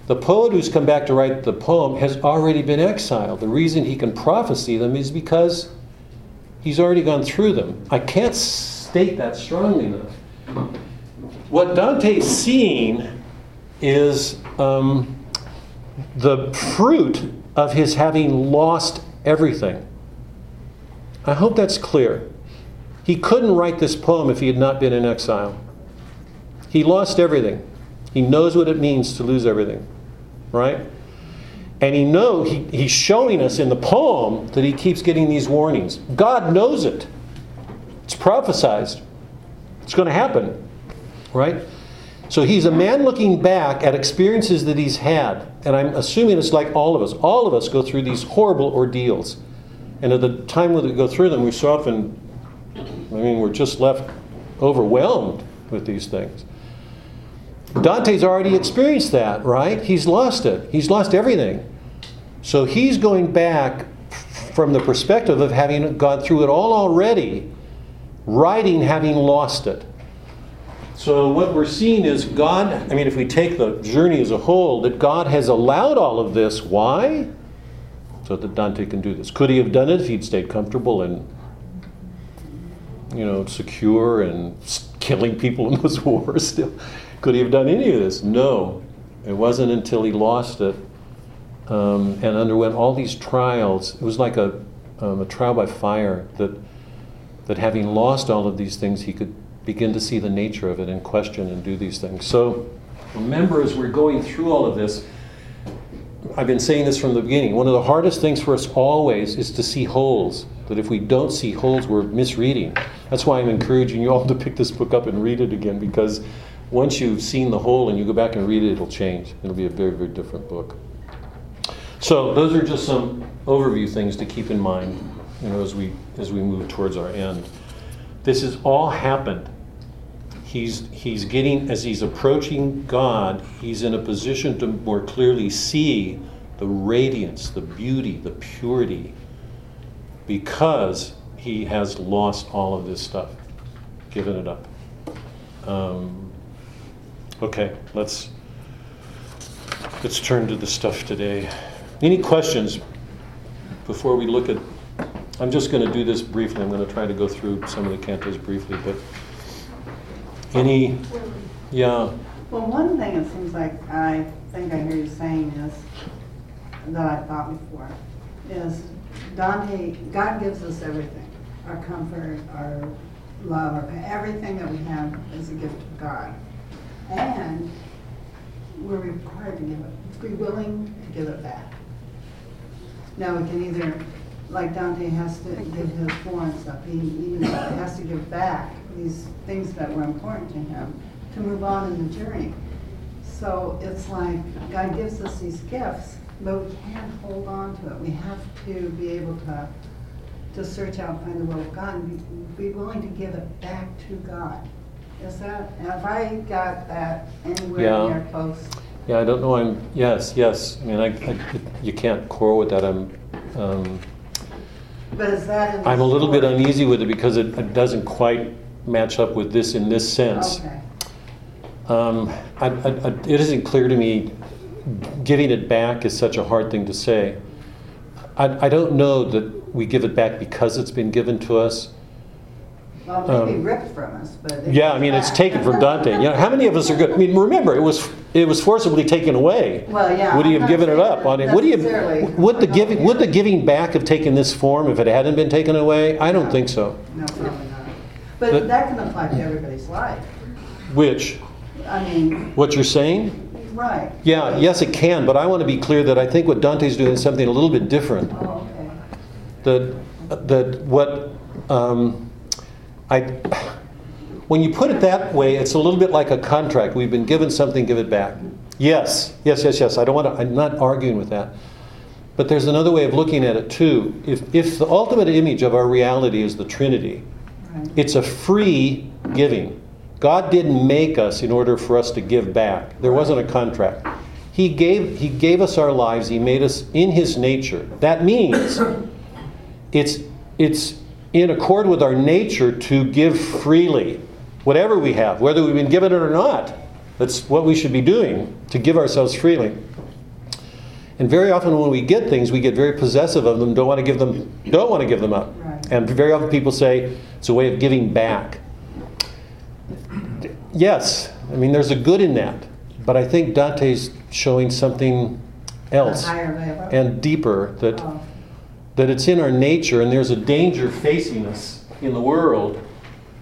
The poet who's come back to write the poem has already been exiled. The reason he can prophesy them is because he's already gone through them. I can't state that strongly enough. What Dante's seeing is um, the fruit of his having lost everything. I hope that's clear. He couldn't write this poem if he had not been in exile. He lost everything. He knows what it means to lose everything, right? And he know he, he's showing us in the poem that he keeps getting these warnings. God knows it. It's prophesized. It's going to happen, right? So he's a man looking back at experiences that he's had, and I'm assuming it's like all of us. All of us go through these horrible ordeals, and at the time when we go through them, we so often, I mean, we're just left overwhelmed with these things. Dante's already experienced that, right? He's lost it. He's lost everything. So he's going back from the perspective of having gone through it all already, writing having lost it. So what we're seeing is God, I mean, if we take the journey as a whole, that God has allowed all of this. Why? So that Dante can do this. Could he have done it if he'd stayed comfortable and, you know, secure and killing people *laughs* in those wars still? Could he have done any of this? No. It wasn't until he lost it um, and underwent all these trials. It was like a, um, a trial by fire that, that having lost all of these things, he could begin to see the nature of it and question and do these things. So remember, as we're going through all of this, I've been saying this from the beginning. One of the hardest things for us always is to see wholes. That if we don't see wholes, we're misreading. That's why I'm encouraging you all to pick this book up and read it again because once you've seen the whole and you go back and read it, it'll change. It'll be a very, very different book. So those are just some overview things to keep in mind, you know, as we as we move towards our end. This has all happened. He's he's getting as he's approaching God, he's in a position to more clearly see the radiance, the beauty, the purity, because he has lost all of this stuff, given it up. Um, okay, let's let's turn to the stuff today. Any questions before we look at? I'm just going to do this briefly. I'm going to try to go through some of the cantos briefly, but any, yeah, Well, one thing it seems like I think I hear you saying is, that I thought before, is Dante, God gives us everything. Our comfort, our love, our, everything that we have is a gift of God. And we're required to give it, be willing to give it back. Now, we can either, like Dante has to give his foreign stuff, he, know, has to give back these things that were important to him to move on in the journey. So it's like God gives us these gifts, but we can't hold on to it. We have to be able to to search out, find the will of God, and be, be willing to give it back to God. Is that have I got that anywhere Yeah. near close? yeah, I don't know, I'm, yes, yes, I mean, I, I, you can't quarrel with that, I'm, um, But is that I'm a little bit uneasy with it because it, it doesn't quite match up with this in this sense. Okay. Um, I, I, I, it isn't clear to me, giving it back is such a hard thing to say. I, I don't know that we give it back because it's been given to us. Well, it Um, ripped from us, but. Yeah, I mean, it's taken from Dante. You know, how many of us are good? I mean, remember, it was it was forcibly taken away. Well, yeah, Would he I'm have given it up? On it? Would he have? Would the giving would the giving back have taken this form if it hadn't been taken away? I don't think so. No, not. But- But that can apply to everybody's life. Which I mean, what you're saying? right. Yeah, yes, it can. But I want to be clear that I think what Dante's doing is something a little bit different. Oh, okay. that that what um, I when you put it that way, it's a little bit like a contract. We've been given something, give it back. Yes, yes, yes, yes. I don't want to. I'm not arguing with that. But there's another way of looking at it too. If if the ultimate image of our reality is the Trinity. It's a free giving. God didn't make us in order for us to give back. There wasn't a contract. He gave, he gave us our lives. He made us in His nature. That means *coughs* it's, it's in accord with our nature to give freely, whatever we have, whether we've been given it or not. That's what we should be doing, to give ourselves freely. And very often when we get things, we get very possessive of them, don't want to give them, don't want to give them up. And very often people say it's a way of giving back. Yes, I mean there's a good in that, but I think Dante's showing something else A higher level. and deeper that Oh, that it's in our nature and there's a danger facing us in the world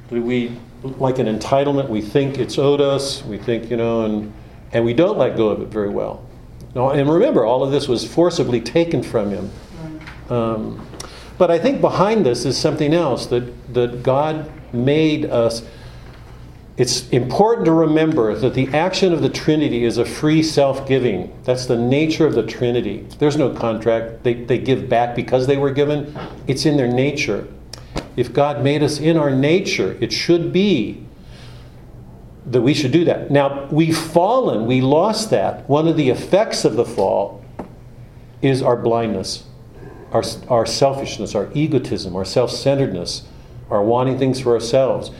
that we like an entitlement we think it's owed us we think you know and and we don't let go of it very well no, and remember all of this was forcibly taken from him um, but I think behind this is something else that, that God made us. It's important to remember that the action of the Trinity is a free self giving. That's the nature of the Trinity. There's no contract. They, they give back because they were given, it's in their nature. If God made us in our nature, it should be that we should do that. Now, we've fallen, we lost that. One of the effects of the fall is our blindness our, our selfishness, our egotism, our self centeredness, our wanting things for ourselves.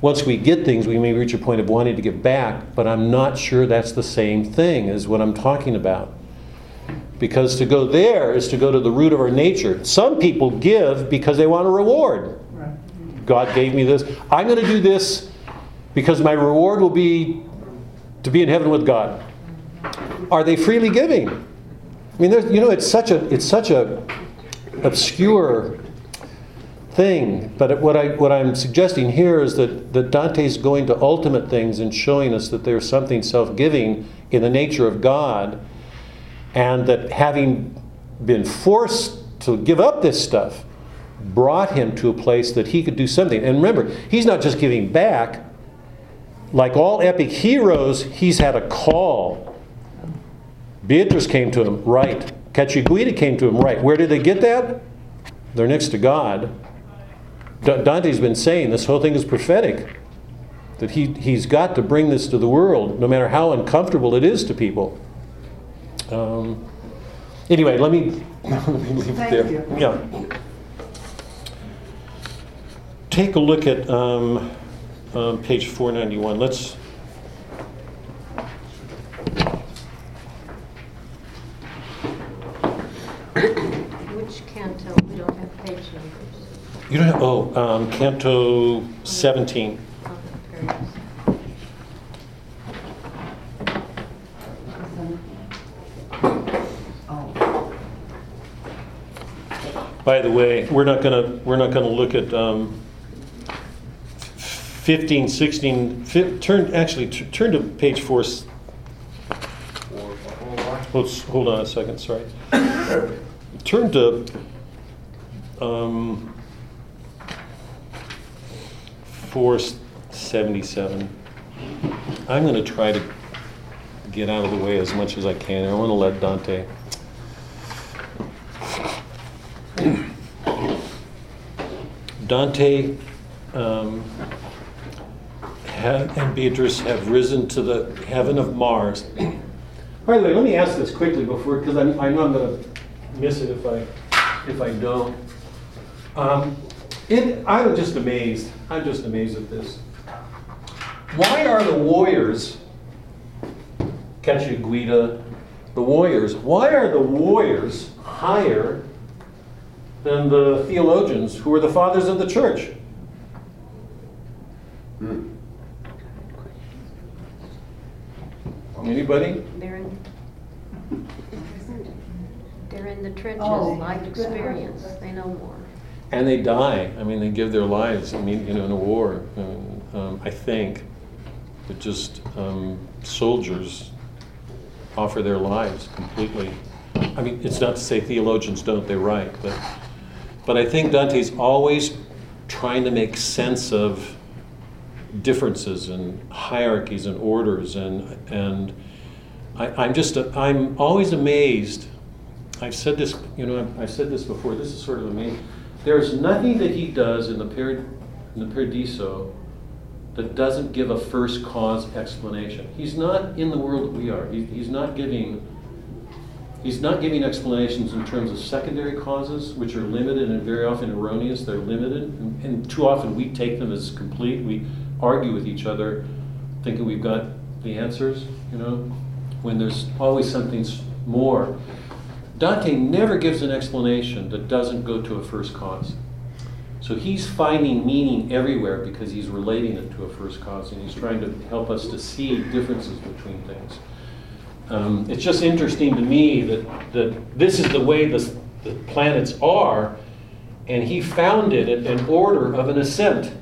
Once we get things, we may reach a point of wanting to give back, but I'm not sure that's the same thing as what I'm talking about. Because to go there is to go to the root of our nature. Some people give because they want a reward. God gave me this. I'm going to do this because my reward will be to be in heaven with God. Are they freely giving? I mean, you know, it's such a it's such a obscure thing. But what I what I'm suggesting here is that that Dante's going to ultimate things and showing us that there's something self-giving in the nature of God. and that having been forced to give up this stuff brought him to a place that he could do something. And remember, he's not just giving back. Like all epic heroes, he's had a call. Beatrice came to him, right. Cacciaguida came to him, right. Where did they get that? They're next to God. Dante's been saying this whole thing is prophetic. That he, he's got to bring this to the world, no matter how uncomfortable it is to people. Um, anyway, let me, *laughs* let me leave it Thank there. you. Yeah. Take a look at um, um, page 491. Let's. Which canto? We don't have page numbers. You don't have, oh, um, Canto 17. Oh, there it is. Oh, By the way, we're not gonna, we're not gonna look at um, 15, 16, fi- turn, actually, t- turn to page 4. s- Let's, hold on a second, sorry. Turn to um, 477. I'm gonna try to get out of the way as much as I can. I wanna let Dante. Dante um, ha- and Beatrice have risen to the heaven of Mars. By the way, let me ask this quickly before, because I know I'm going to miss it if I, if I don't. Um, it, I'm just amazed. I'm just amazed at this. Why are the warriors, Cacciaguida, the warriors, why are the warriors higher than the theologians who were the fathers of the church. Anybody? They're in, they're in the trenches, Oh, life good. experience, they know more. And they die. I mean, they give their lives. I mean, you know, in a war. And, um, I think that just um, soldiers offer their lives completely. I mean, it's not to say theologians don't. They write, but but I think Dante's always trying to make sense of differences and hierarchies and orders and and I, I'm just I'm always amazed. I've said this, you know, I've, said this before. This is sort of amazing. There's nothing that he does in the in the Paradiso that doesn't give a first cause explanation. He's not in the world that we are. He, he's not giving. He's not giving explanations in terms of secondary causes, which are limited and very often erroneous. They're limited, and, and too often we take them as complete. We argue with each other, thinking we've got the answers. You know, when there's always something more. Dante never gives an explanation that doesn't go to a first cause. So he's finding meaning everywhere because he's relating it to a first cause and he's trying to help us to see differences between things. Um, it's just interesting to me that, that this is the way the, the planets are, and he founded an an order of an ascent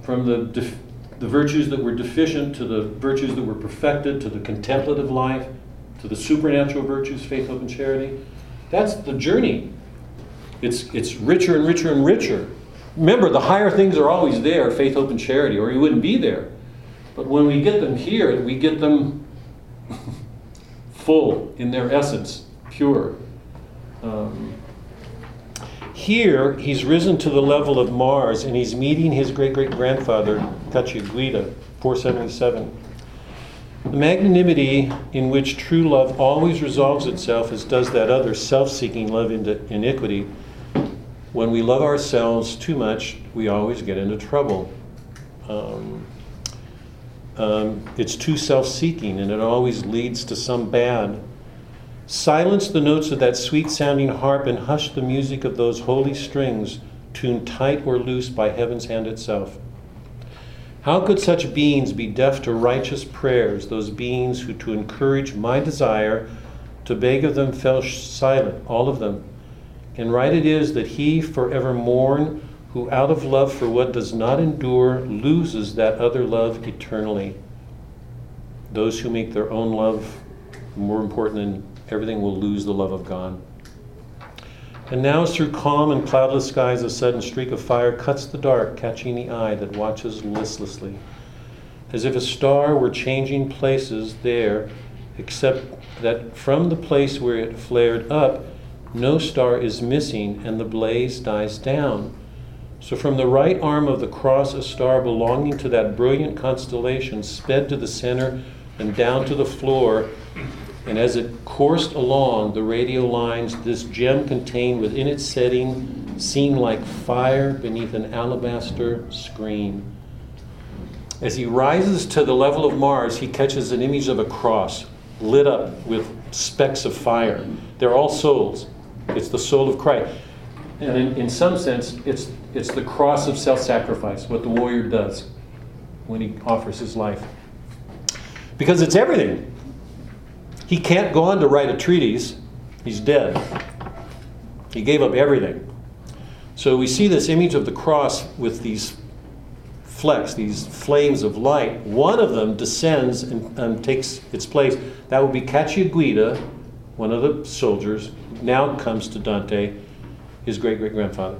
from the, def- the virtues that were deficient to the virtues that were perfected to the contemplative life to the supernatural virtues, faith, hope, and charity. That's the journey. It's, it's richer and richer and richer. Remember, the higher things are always there faith, hope, and charity, or you wouldn't be there. But when we get them here, we get them *laughs* full in their essence, pure. Um, here, he's risen to the level of Mars and he's meeting his great great grandfather, Cacciaguida, 477. The magnanimity in which true love always resolves itself as does that other self seeking love into iniquity. When we love ourselves too much, we always get into trouble. Um, um, it's too self seeking and it always leads to some bad. Silence the notes of that sweet sounding harp and hush the music of those holy strings, tuned tight or loose by heaven's hand itself. How could such beings be deaf to righteous prayers, those beings who, to encourage my desire, to beg of them fell silent, all of them? And right it is that he forever mourn, who out of love for what does not endure loses that other love eternally. Those who make their own love more important than everything will lose the love of God. And now, through calm and cloudless skies, a sudden streak of fire cuts the dark, catching the eye that watches listlessly. As if a star were changing places there, except that from the place where it flared up, no star is missing and the blaze dies down. So, from the right arm of the cross, a star belonging to that brilliant constellation sped to the center and down to the floor. And as it coursed along the radio lines, this gem contained within its setting seemed like fire beneath an alabaster screen. As he rises to the level of Mars, he catches an image of a cross lit up with specks of fire. They're all souls. It's the soul of Christ. And in, in some sense, it's, it's the cross of self sacrifice, what the warrior does when he offers his life. Because it's everything. He can't go on to write a treatise, he's dead. He gave up everything. So we see this image of the cross with these flecks, these flames of light. One of them descends and, and takes its place. That would be Cacciaguida, one of the soldiers, now comes to Dante, his great great grandfather.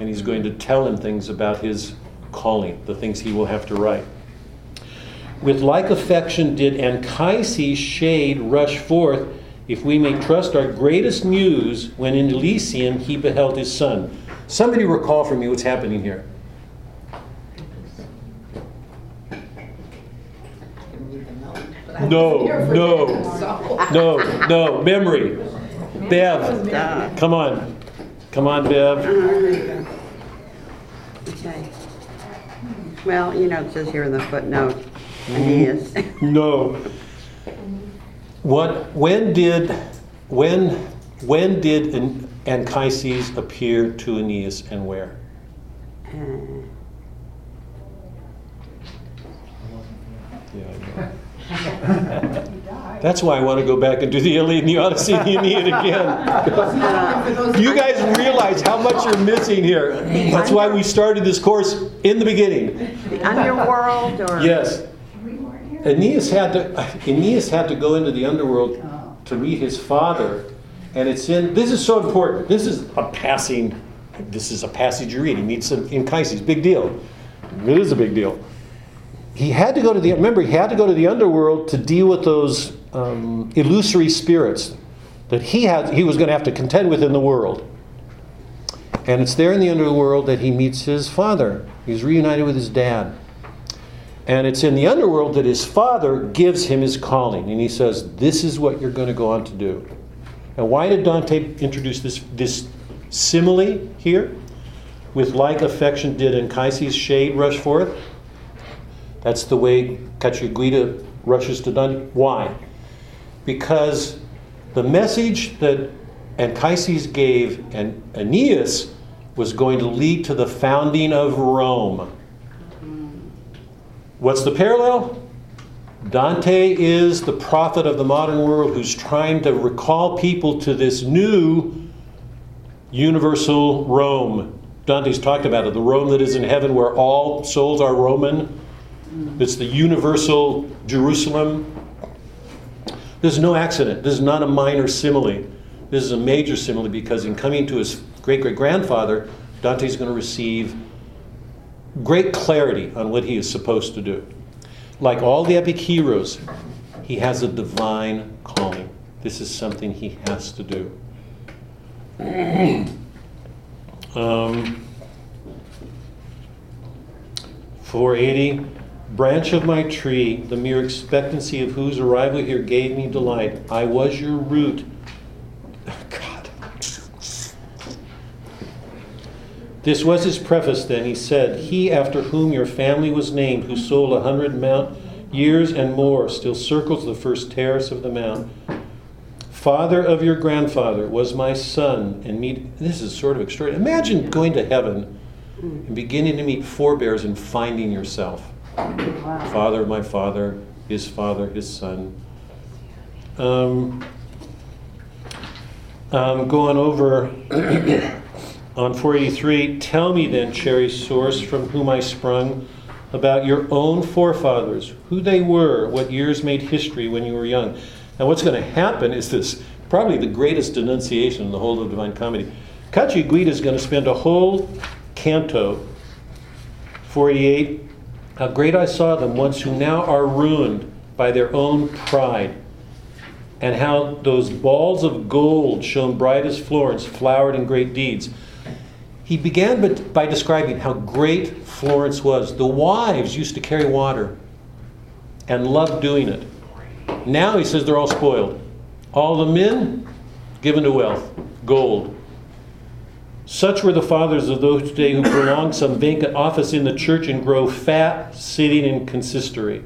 And he's going to tell him things about his calling, the things he will have to write. With like affection did Anchises' shade rush forth, if we may trust our greatest muse, when in Elysium he beheld his son. Somebody recall for me what's happening here. No, no, no, no. Memory. Bev, come on. Come on, Bev. Okay. Well, you know, it says here in the footnote, Aeneas. *laughs* No. What? When did? When? When did An- Anchises appear to Aeneas and where? Yeah, I know. That's why I want to go back and do the Iliad and the Odyssey and the Aeneid again. *laughs* You guys realize how much you're missing here. That's why we started this course in the beginning. The underworld or? Yes. Aeneas had to Aeneas had to go into the underworld to meet his father, and it's in. This is so important. This is a passing. This is a passage you read. He meets him in Anchises. Big deal. It is a big deal. He had to go to the. Remember, he had to go to the underworld to deal with those um, illusory spirits that he had. He was going to have to contend with in the world. And it's there in the underworld that he meets his father. He's reunited with his dad. And it's in the underworld that his father gives him his calling. And he says, This is what you're going to go on to do. Now, why did Dante introduce this, this simile here? With like affection did Anchises' shade rush forth? That's the way Cacciaguida rushes to Dante. Why? Because the message that Anchises gave and Aeneas was going to lead to the founding of Rome. What's the parallel? Dante is the prophet of the modern world who's trying to recall people to this new universal Rome. Dante's talked about it, the Rome that is in heaven where all souls are Roman. Mm. It's the universal Jerusalem. This is no accident. This is not a minor simile. This is a major simile because in coming to his great great grandfather, Dante's going to receive great clarity on what he is supposed to do. Like all the epic heroes, he has a divine calling. This is something he has to do. *clears throat* um, 480 Branch of my tree, the mere expectancy of whose arrival here gave me delight. I was your root. *laughs* God. This was his preface then. He said, He after whom your family was named, who sold a hundred mount years and more, still circles the first terrace of the mount. Father of your grandfather was my son, and meet. This is sort of extraordinary. Imagine going to heaven and beginning to meet forebears and finding yourself. Wow. Father of my father, his father, his son. Um, um, going over *clears throat* on 483, tell me then, cherished source, from whom I sprung, about your own forefathers, who they were, what years made history when you were young. Now, what's going to happen is this probably the greatest denunciation in the whole of Divine Comedy. Cacciaguida is going to spend a whole canto, 48, how great I saw them once who now are ruined by their own pride, and how those balls of gold shone bright as Florence, flowered in great deeds. He began by describing how great Florence was. The wives used to carry water and loved doing it. Now he says they're all spoiled. All the men given to wealth, gold. Such were the fathers of those today who prolong some vacant office in the church and grow fat sitting in consistory.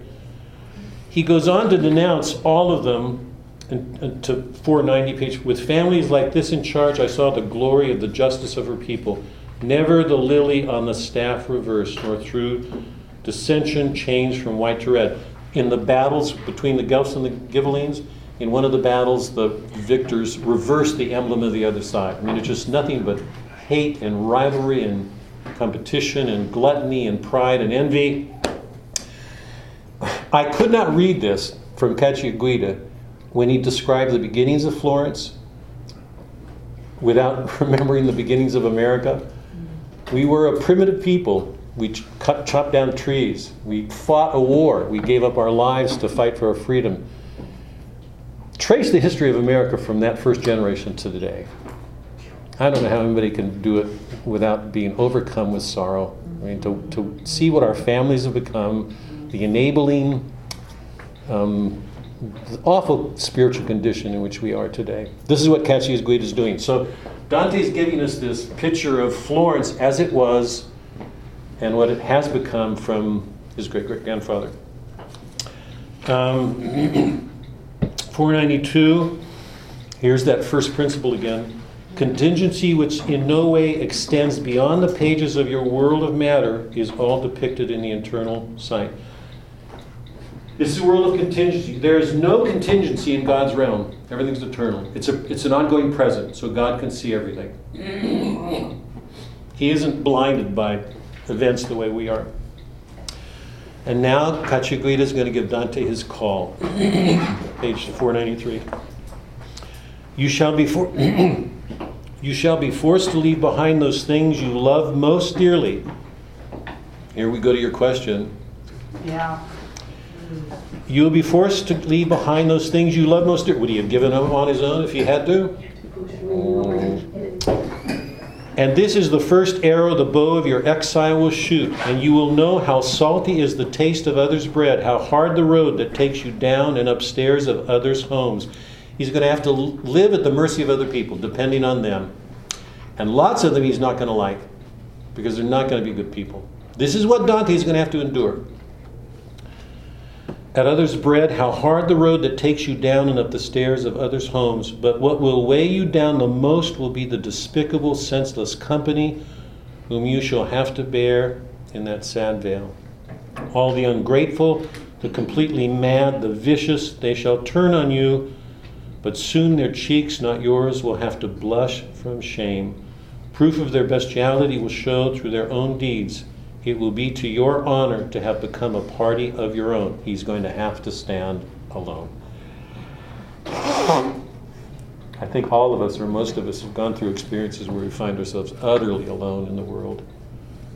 He goes on to denounce all of them in- in- to 490 page. With families like this in charge, I saw the glory of the justice of her people. Never the lily on the staff reversed, nor through dissension changed from white to red. In the battles between the Guelphs and the Ghibellines, in one of the battles, the victors reversed the emblem of the other side. I mean, it's just nothing but hate and rivalry and competition and gluttony and pride and envy. I could not read this from Cacciaguida when he described the beginnings of Florence without *laughs* remembering the beginnings of America. We were a primitive people. We cut, chopped down trees. We fought a war. We gave up our lives to fight for our freedom. Trace the history of America from that first generation to today. I don't know how anybody can do it without being overcome with sorrow. I mean, to, to see what our families have become, the enabling, um, awful spiritual condition in which we are today. This is what Cacciaguida is doing. So Dante is giving us this picture of Florence as it was and what it has become from his great great grandfather. Um, *clears throat* 492, here's that first principle again. Contingency which in no way extends beyond the pages of your world of matter is all depicted in the internal sight. This is a world of contingency. There is no contingency in God's realm. Everything's eternal. It's, a, it's an ongoing present, so God can see everything. He isn't blinded by events the way we are. And now Cacciaguida is going to give Dante his call. Page 493. You shall be for- *clears throat* you shall be forced to leave behind those things you love most dearly. Here we go to your question. Yeah. You will be forced to leave behind those things you love most. Would he have given them on his own if he had to? And this is the first arrow the bow of your exile will shoot, and you will know how salty is the taste of others' bread, how hard the road that takes you down and upstairs of others' homes. He's going to have to live at the mercy of other people, depending on them. And lots of them he's not going to like, because they're not going to be good people. This is what Dante is going to have to endure. At others' bread, how hard the road that takes you down and up the stairs of others' homes. But what will weigh you down the most will be the despicable, senseless company whom you shall have to bear in that sad vale. All the ungrateful, the completely mad, the vicious, they shall turn on you, but soon their cheeks, not yours, will have to blush from shame. Proof of their bestiality will show through their own deeds. It will be to your honor to have become a party of your own. He's going to have to stand alone. I think all of us, or most of us, have gone through experiences where we find ourselves utterly alone in the world.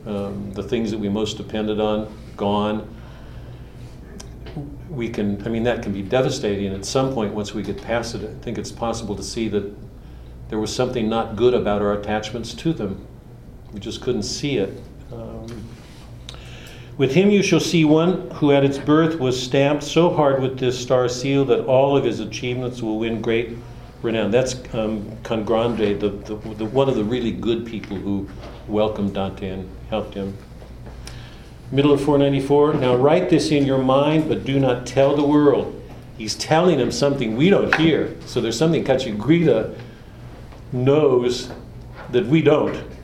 Um, the things that we most depended on, gone. We can, I mean, that can be devastating. At some point, once we get past it, I think it's possible to see that there was something not good about our attachments to them. We just couldn't see it. With him you shall see one who at its birth was stamped so hard with this star seal that all of his achievements will win great renown. That's um, Cangrande, the, the, the, one of the really good people who welcomed Dante and helped him. Middle of 494. Now write this in your mind, but do not tell the world. He's telling him something we don't hear. So there's something Cacciaguida knows that we don't.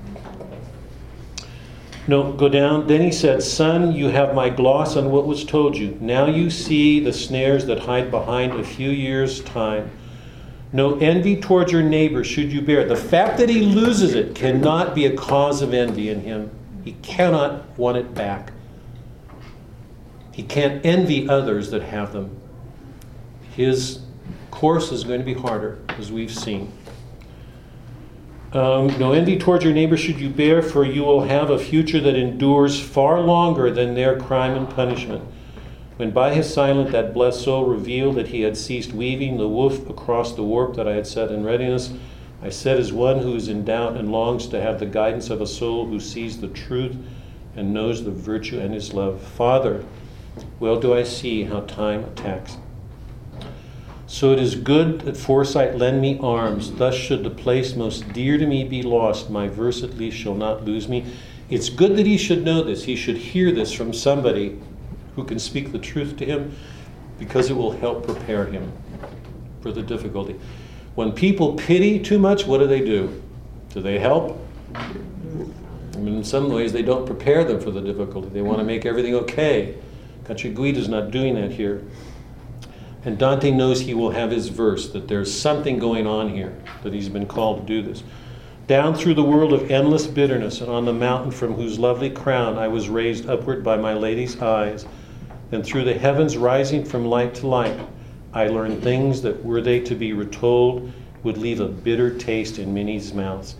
No, go down. Then he said, Son, you have my gloss on what was told you. Now you see the snares that hide behind a few years' time. No envy towards your neighbor should you bear. The fact that he loses it cannot be a cause of envy in him. He cannot want it back. He can't envy others that have them. His course is going to be harder, as we've seen. Um, no envy towards your neighbor should you bear, for you will have a future that endures far longer than their crime and punishment. When by his silence that blessed soul revealed that he had ceased weaving the woof across the warp that I had set in readiness, I said, as one who is in doubt and longs to have the guidance of a soul who sees the truth and knows the virtue and his love, Father, well do I see how time attacks. So it is good that foresight lend me arms. Thus, should the place most dear to me be lost, my verse at least shall not lose me. It's good that he should know this. He should hear this from somebody who can speak the truth to him because it will help prepare him for the difficulty. When people pity too much, what do they do? Do they help? I mean, in some ways, they don't prepare them for the difficulty. They want to make everything okay. Cacciaguida is not doing that here. And Dante knows he will have his verse, that there's something going on here, that he's been called to do this. Down through the world of endless bitterness, and on the mountain from whose lovely crown I was raised upward by my lady's eyes, and through the heavens rising from light to light, I learned things that, were they to be retold, would leave a bitter taste in many's mouths.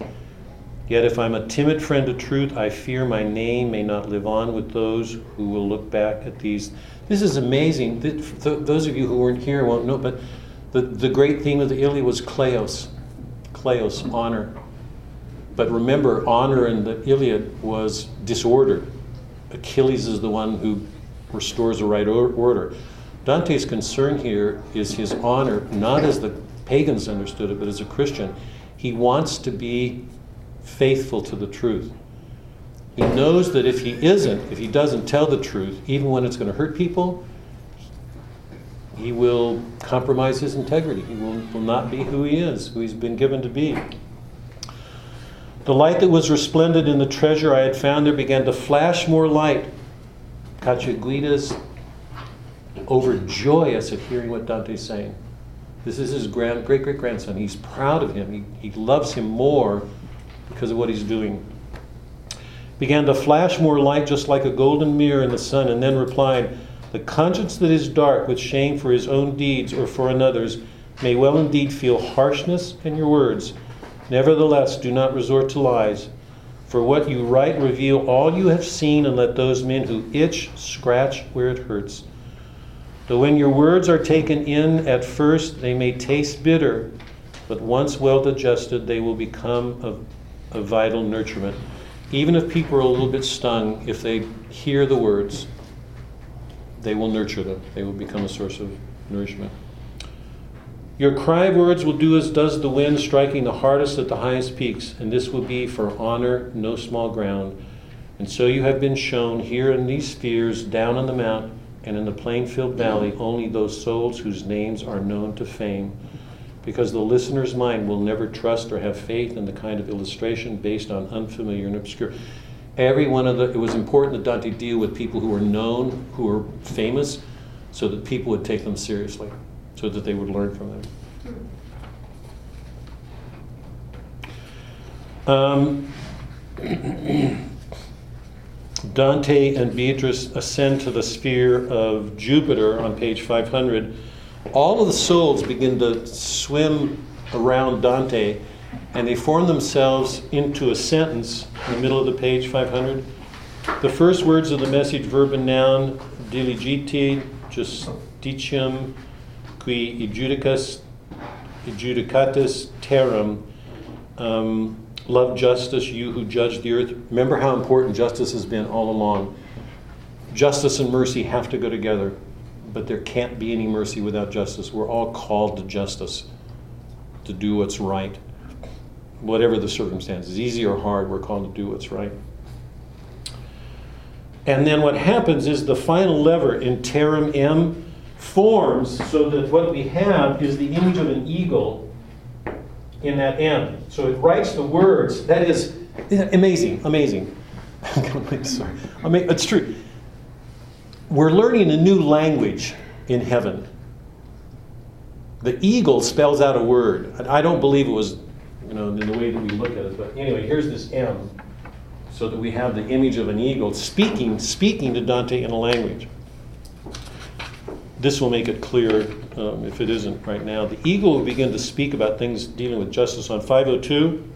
Yet if I'm a timid friend of truth, I fear my name may not live on with those who will look back at these. This is amazing. Those of you who weren't here won't know, but the, the great theme of the Iliad was kleos. Kleos, honor. But remember, honor in the Iliad was disorder. Achilles is the one who restores the right order. Dante's concern here is his honor, not as the pagans understood it, but as a Christian. He wants to be faithful to the truth. He knows that if he isn't, if he doesn't tell the truth, even when it's going to hurt people, he will compromise his integrity. He will, will not be who he is, who he's been given to be. The light that was resplendent in the treasure I had found there began to flash more light. Cacciaguida's overjoyous at hearing what Dante's saying. This is his grand, great great grandson. He's proud of him. He, he loves him more because of what he's doing. Began to flash more light just like a golden mirror in the sun, and then replied, The conscience that is dark with shame for his own deeds or for another's may well indeed feel harshness in your words. Nevertheless, do not resort to lies. For what you write reveal all you have seen, and let those men who itch scratch where it hurts. Though when your words are taken in at first, they may taste bitter, but once well digested, they will become of a vital nurturement. Even if people are a little bit stung, if they hear the words, they will nurture them. They will become a source of nourishment. Your cry of words will do as does the wind striking the hardest at the highest peaks, and this will be for honor no small ground. And so you have been shown here in these spheres, down on the mount, and in the plain filled valley, only those souls whose names are known to fame because the listener's mind will never trust or have faith in the kind of illustration based on unfamiliar and obscure. Every one of the, it was important that Dante deal with people who were known, who were famous, so that people would take them seriously, so that they would learn from them. Um, *coughs* Dante and Beatrice ascend to the sphere of Jupiter on page 500 all of the souls begin to swim around Dante and they form themselves into a sentence in the middle of the page 500. The first words of the message, verb and noun, diligiti, justitium, qui adjudicus, adjudicatus terram, um, love justice, you who judge the earth. Remember how important justice has been all along. Justice and mercy have to go together but there can't be any mercy without justice. We're all called to justice, to do what's right. Whatever the circumstances, easy or hard, we're called to do what's right. And then what happens is the final lever in Terram M forms so that what we have is the image of an eagle in that M. So it writes the words. That is amazing, amazing. Sorry. I mean, it's true we're learning a new language in heaven. The eagle spells out a word. I don't believe it was, you know, in the way that we look at it. But anyway, here's this M, so that we have the image of an eagle speaking, speaking to Dante in a language. this will make it clear um, if it isn't right now. The eagle will begin to speak about things dealing with justice on 502.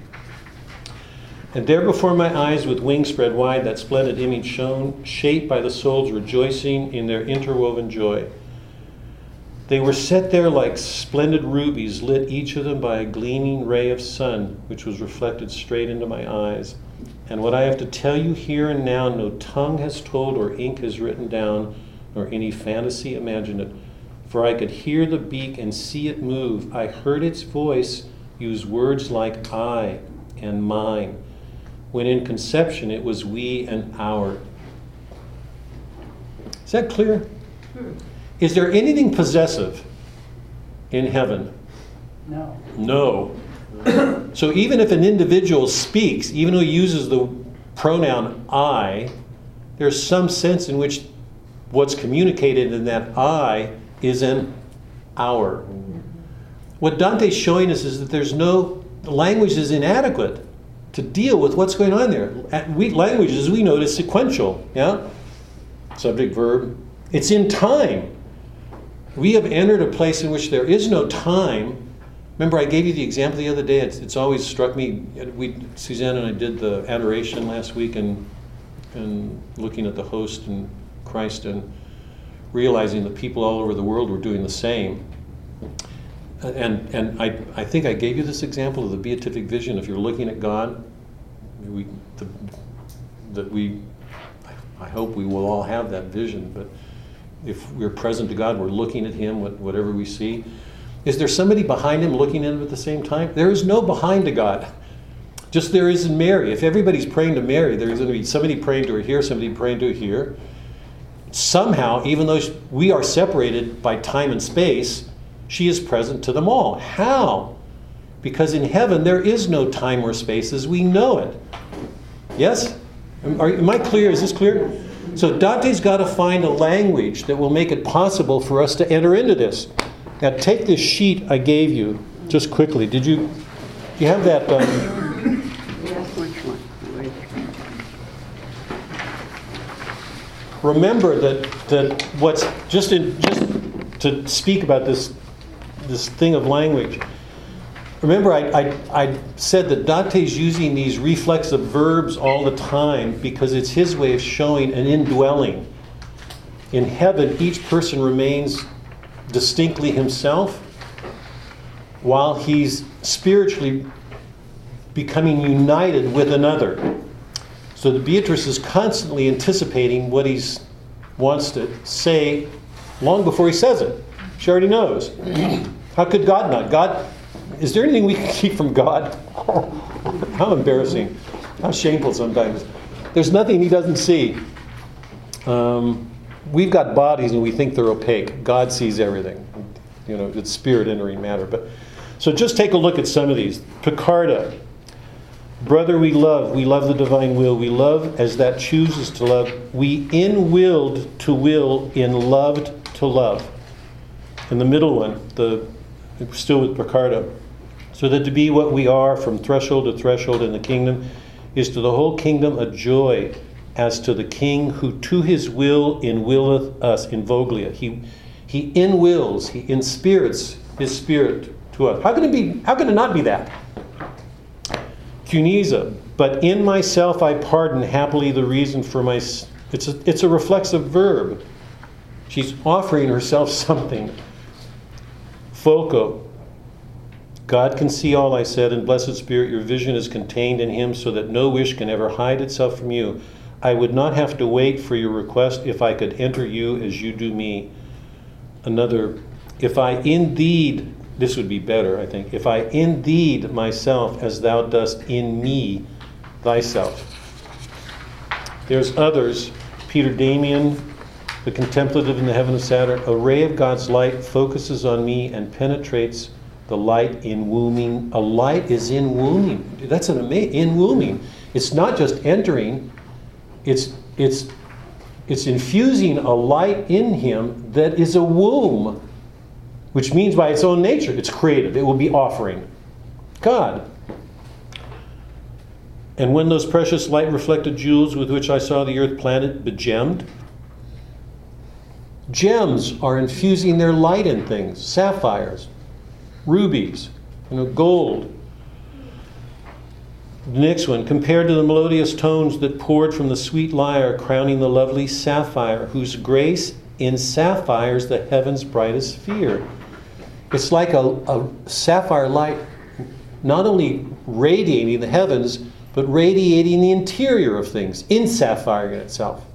And there before my eyes, with wings spread wide, that splendid image shone, shaped by the souls rejoicing in their interwoven joy. They were set there like splendid rubies, lit each of them by a gleaming ray of sun, which was reflected straight into my eyes. And what I have to tell you here and now, no tongue has told or ink has written down, nor any fantasy imagined it. For I could hear the beak and see it move. I heard its voice use words like I and mine, when in conception it was we and our. Is that clear? Hmm. Is there anything possessive in heaven? No. No. so even if an individual speaks, even though he uses the pronoun I, there's some sense in which what's communicated in that I is an our. What Dante's showing us is that there's no language is inadequate to deal with what's going on there. We, language, as we know, is sequential. Yeah, subject, verb. It's in time. We have entered a place in which there is no time. Remember, I gave you the example the other day. It's, it's always struck me. We, Suzanne and I did the adoration last week, and and looking at the host and Christ, and realizing that people all over the world were doing the same. And and I I think I gave you this example of the beatific vision. If you're looking at God, we the, that we I hope we will all have that vision, but if we're present to God, we're looking at Him, whatever we see. Is there somebody behind Him looking at Him at the same time? There is no behind to God. Just there is in Mary. If everybody's praying to Mary, there's going to be somebody praying to her here, somebody praying to her here. Somehow, even though we are separated by time and space, she is present to them all. How? Because in heaven there is no time or space as we know it. Yes? Am I clear? Is this clear? So Dante's got to find a language that will make it possible for us to enter into this. Now take this sheet I gave you just quickly. Did you? Do you have that? Um, remember that that what's just in just to speak about this this thing of language. Remember, I, I, I, said that Dante's using these reflexive verbs all the time because it's his way of showing an indwelling. In heaven, each person remains distinctly himself while he's spiritually becoming united with another. So the Beatrice is constantly anticipating what he wants to say long before he says it. She already knows. *clears throat* How could God not? God is there anything we can keep from God? *laughs* How embarrassing. How shameful sometimes. There's nothing He doesn't see. Um, we've got bodies and we think they're opaque. God sees everything. You know, it's spirit entering matter. But so just take a look at some of these. Piccarda. Brother, we love. We love the divine will. We love as that chooses to love. We in willed to will, in loved to love. And the middle one, the still with Piccarda. So that to be what we are from threshold to threshold in the kingdom is to the whole kingdom a joy as to the king who to his will inwilleth us in Voglia. He he inwills, he inspirits his spirit to us. How can it be how can it not be that? Cunizza, but in myself I pardon happily the reason for my it's a, it's a reflexive verb. She's offering herself *laughs* something. Folco. God can see all I said, and Blessed Spirit, your vision is contained in Him so that no wish can ever hide itself from you. I would not have to wait for your request if I could enter you as you do me. Another, if I indeed, this would be better, I think, if I indeed myself as thou dost in me thyself. There's others, Peter Damian, the contemplative in the heaven of Saturn, a ray of God's light focuses on me and penetrates the light in wombing. A light is in wombing. That's an amazing in wombing. It's not just entering. It's it's it's infusing a light in him that is a womb, which means by its own nature it's creative. It will be offering. God. And when those precious light reflected jewels with which I saw the earth planet begemmed, Gems are infusing their light in things sapphires, rubies, you know, gold. The next one, compared to the melodious tones that poured from the sweet lyre, crowning the lovely sapphire, whose grace in sapphires the heaven's brightest sphere. It's like a, a sapphire light not only radiating the heavens, but radiating the interior of things in sapphire itself.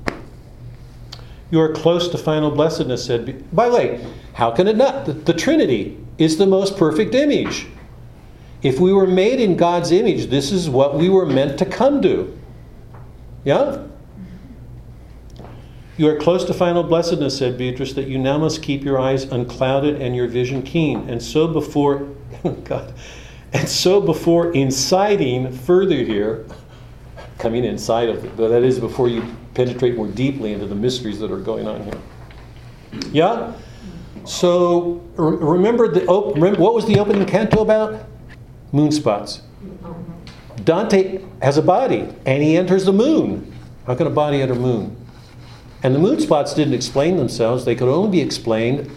You are close to final blessedness, said. By the way, how can it not? The, the Trinity is the most perfect image. If we were made in God's image, this is what we were meant to come to. Yeah? You are close to final blessedness, said Beatrice, that you now must keep your eyes unclouded and your vision keen. And so before, *laughs* God, and so before inciting further here, coming inside of it, but that is before you penetrate more deeply into the mysteries that are going on here. Yeah? So remember the remember what was the opening canto about? Moon spots. Dante has a body and he enters the moon. How can a body enter moon? And the moon spots didn't explain themselves, they could only be explained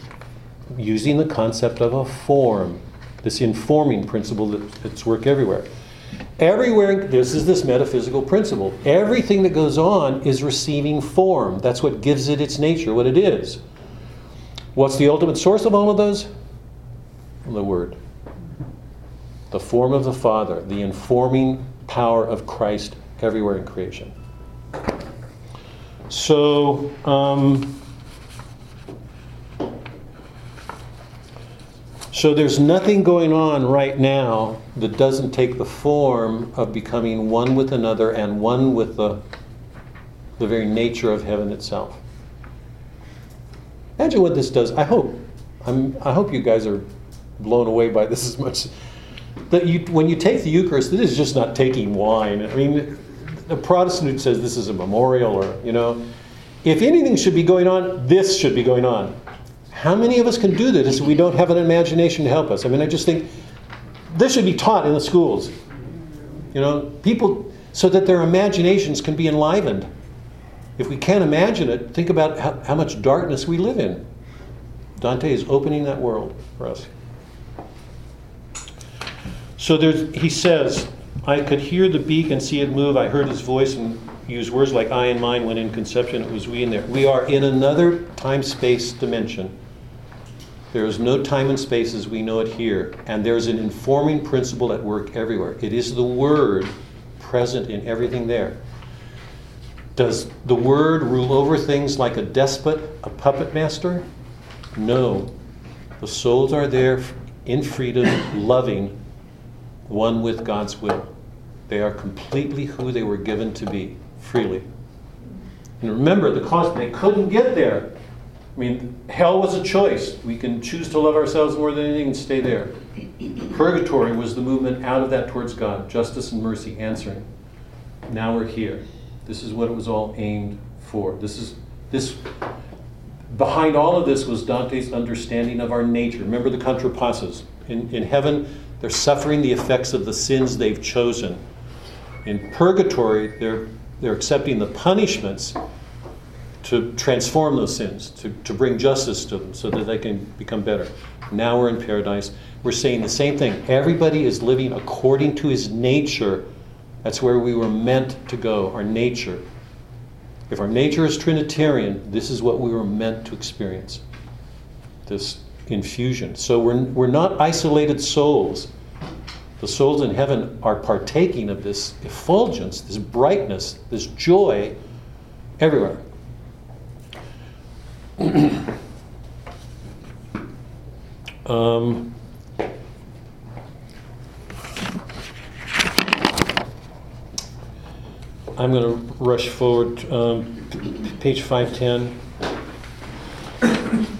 using the concept of a form, this informing principle that, that's work everywhere. Everywhere, this is this metaphysical principle. Everything that goes on is receiving form. That's what gives it its nature, what it is. What's the ultimate source of all of those? The Word. The form of the Father, the informing power of Christ everywhere in creation. So, um, so there's nothing going on right now that doesn't take the form of becoming one with another and one with the, the very nature of heaven itself. Imagine what this does. I hope. I'm, I hope you guys are blown away by this *laughs* as much. That you, when you take the Eucharist, this is just not taking wine. I mean, a Protestant who says this is a memorial or, you know, if anything should be going on, this should be going on. How many of us can do this if we don't have an imagination to help us? I mean, I just think this should be taught in the schools. You know, people, so that their imaginations can be enlivened. If we can't imagine it, think about how, how much darkness we live in. Dante is opening that world for us. So there's, he says, I could hear the beak and see it move. I heard his voice and use words like I and mine when in conception. It was we in there. We are in another time space dimension. There is no time and space as we know it here. And there's an informing principle at work everywhere. It is the Word present in everything there. Does the Word rule over things like a despot, a puppet master? No. The souls are there in freedom, loving, one with God's will. They are completely who they were given to be, freely. And remember, the cost, they couldn't get there. I mean, hell was a choice. We can choose to love ourselves more than anything and stay there. Purgatory was the movement out of that towards God, justice and mercy answering. Now we're here. This is what it was all aimed for. This is this behind all of this was Dante's understanding of our nature. Remember the contrapasses. In, in heaven, they're suffering the effects of the sins they've chosen. In purgatory, they're, they're accepting the punishments to transform those sins, to, to bring justice to them so that they can become better. Now we're in paradise. We're saying the same thing. Everybody is living according to his nature. That's where we were meant to go, our nature. If our nature is Trinitarian, this is what we were meant to experience. This infusion. So we're, we're not isolated souls. The souls in heaven are partaking of this effulgence, this brightness, this joy everywhere. Um, I'm going to rush forward, um, page 510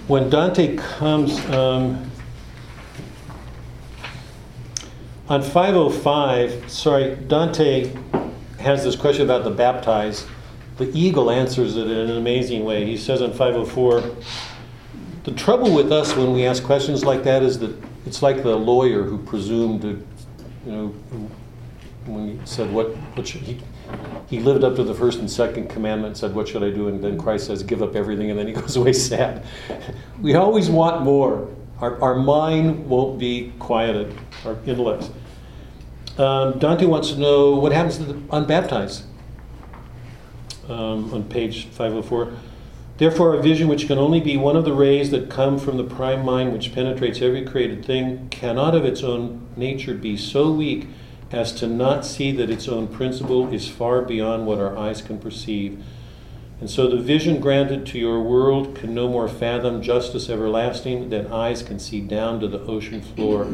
when Dante comes um, on 505, sorry, Dante has this question about the baptized. The eagle answers it in an amazing way. He says on 504, the trouble with us when we ask questions like that is that it's like the lawyer who presumed to, you know, when he said what, what should he, he lived up to the first and second commandment, said, What should I do? And then Christ says, Give up everything, and then he *laughs* goes away sad. We always want more. Our, our mind won't be quieted, our intellect. Um, Dante wants to know what happens to the unbaptized um, on page 504. Therefore, a vision which can only be one of the rays that come from the prime mind which penetrates every created thing cannot of its own nature be so weak as to not see that its own principle is far beyond what our eyes can perceive. And so the vision granted to your world can no more fathom justice everlasting than eyes can see down to the ocean floor.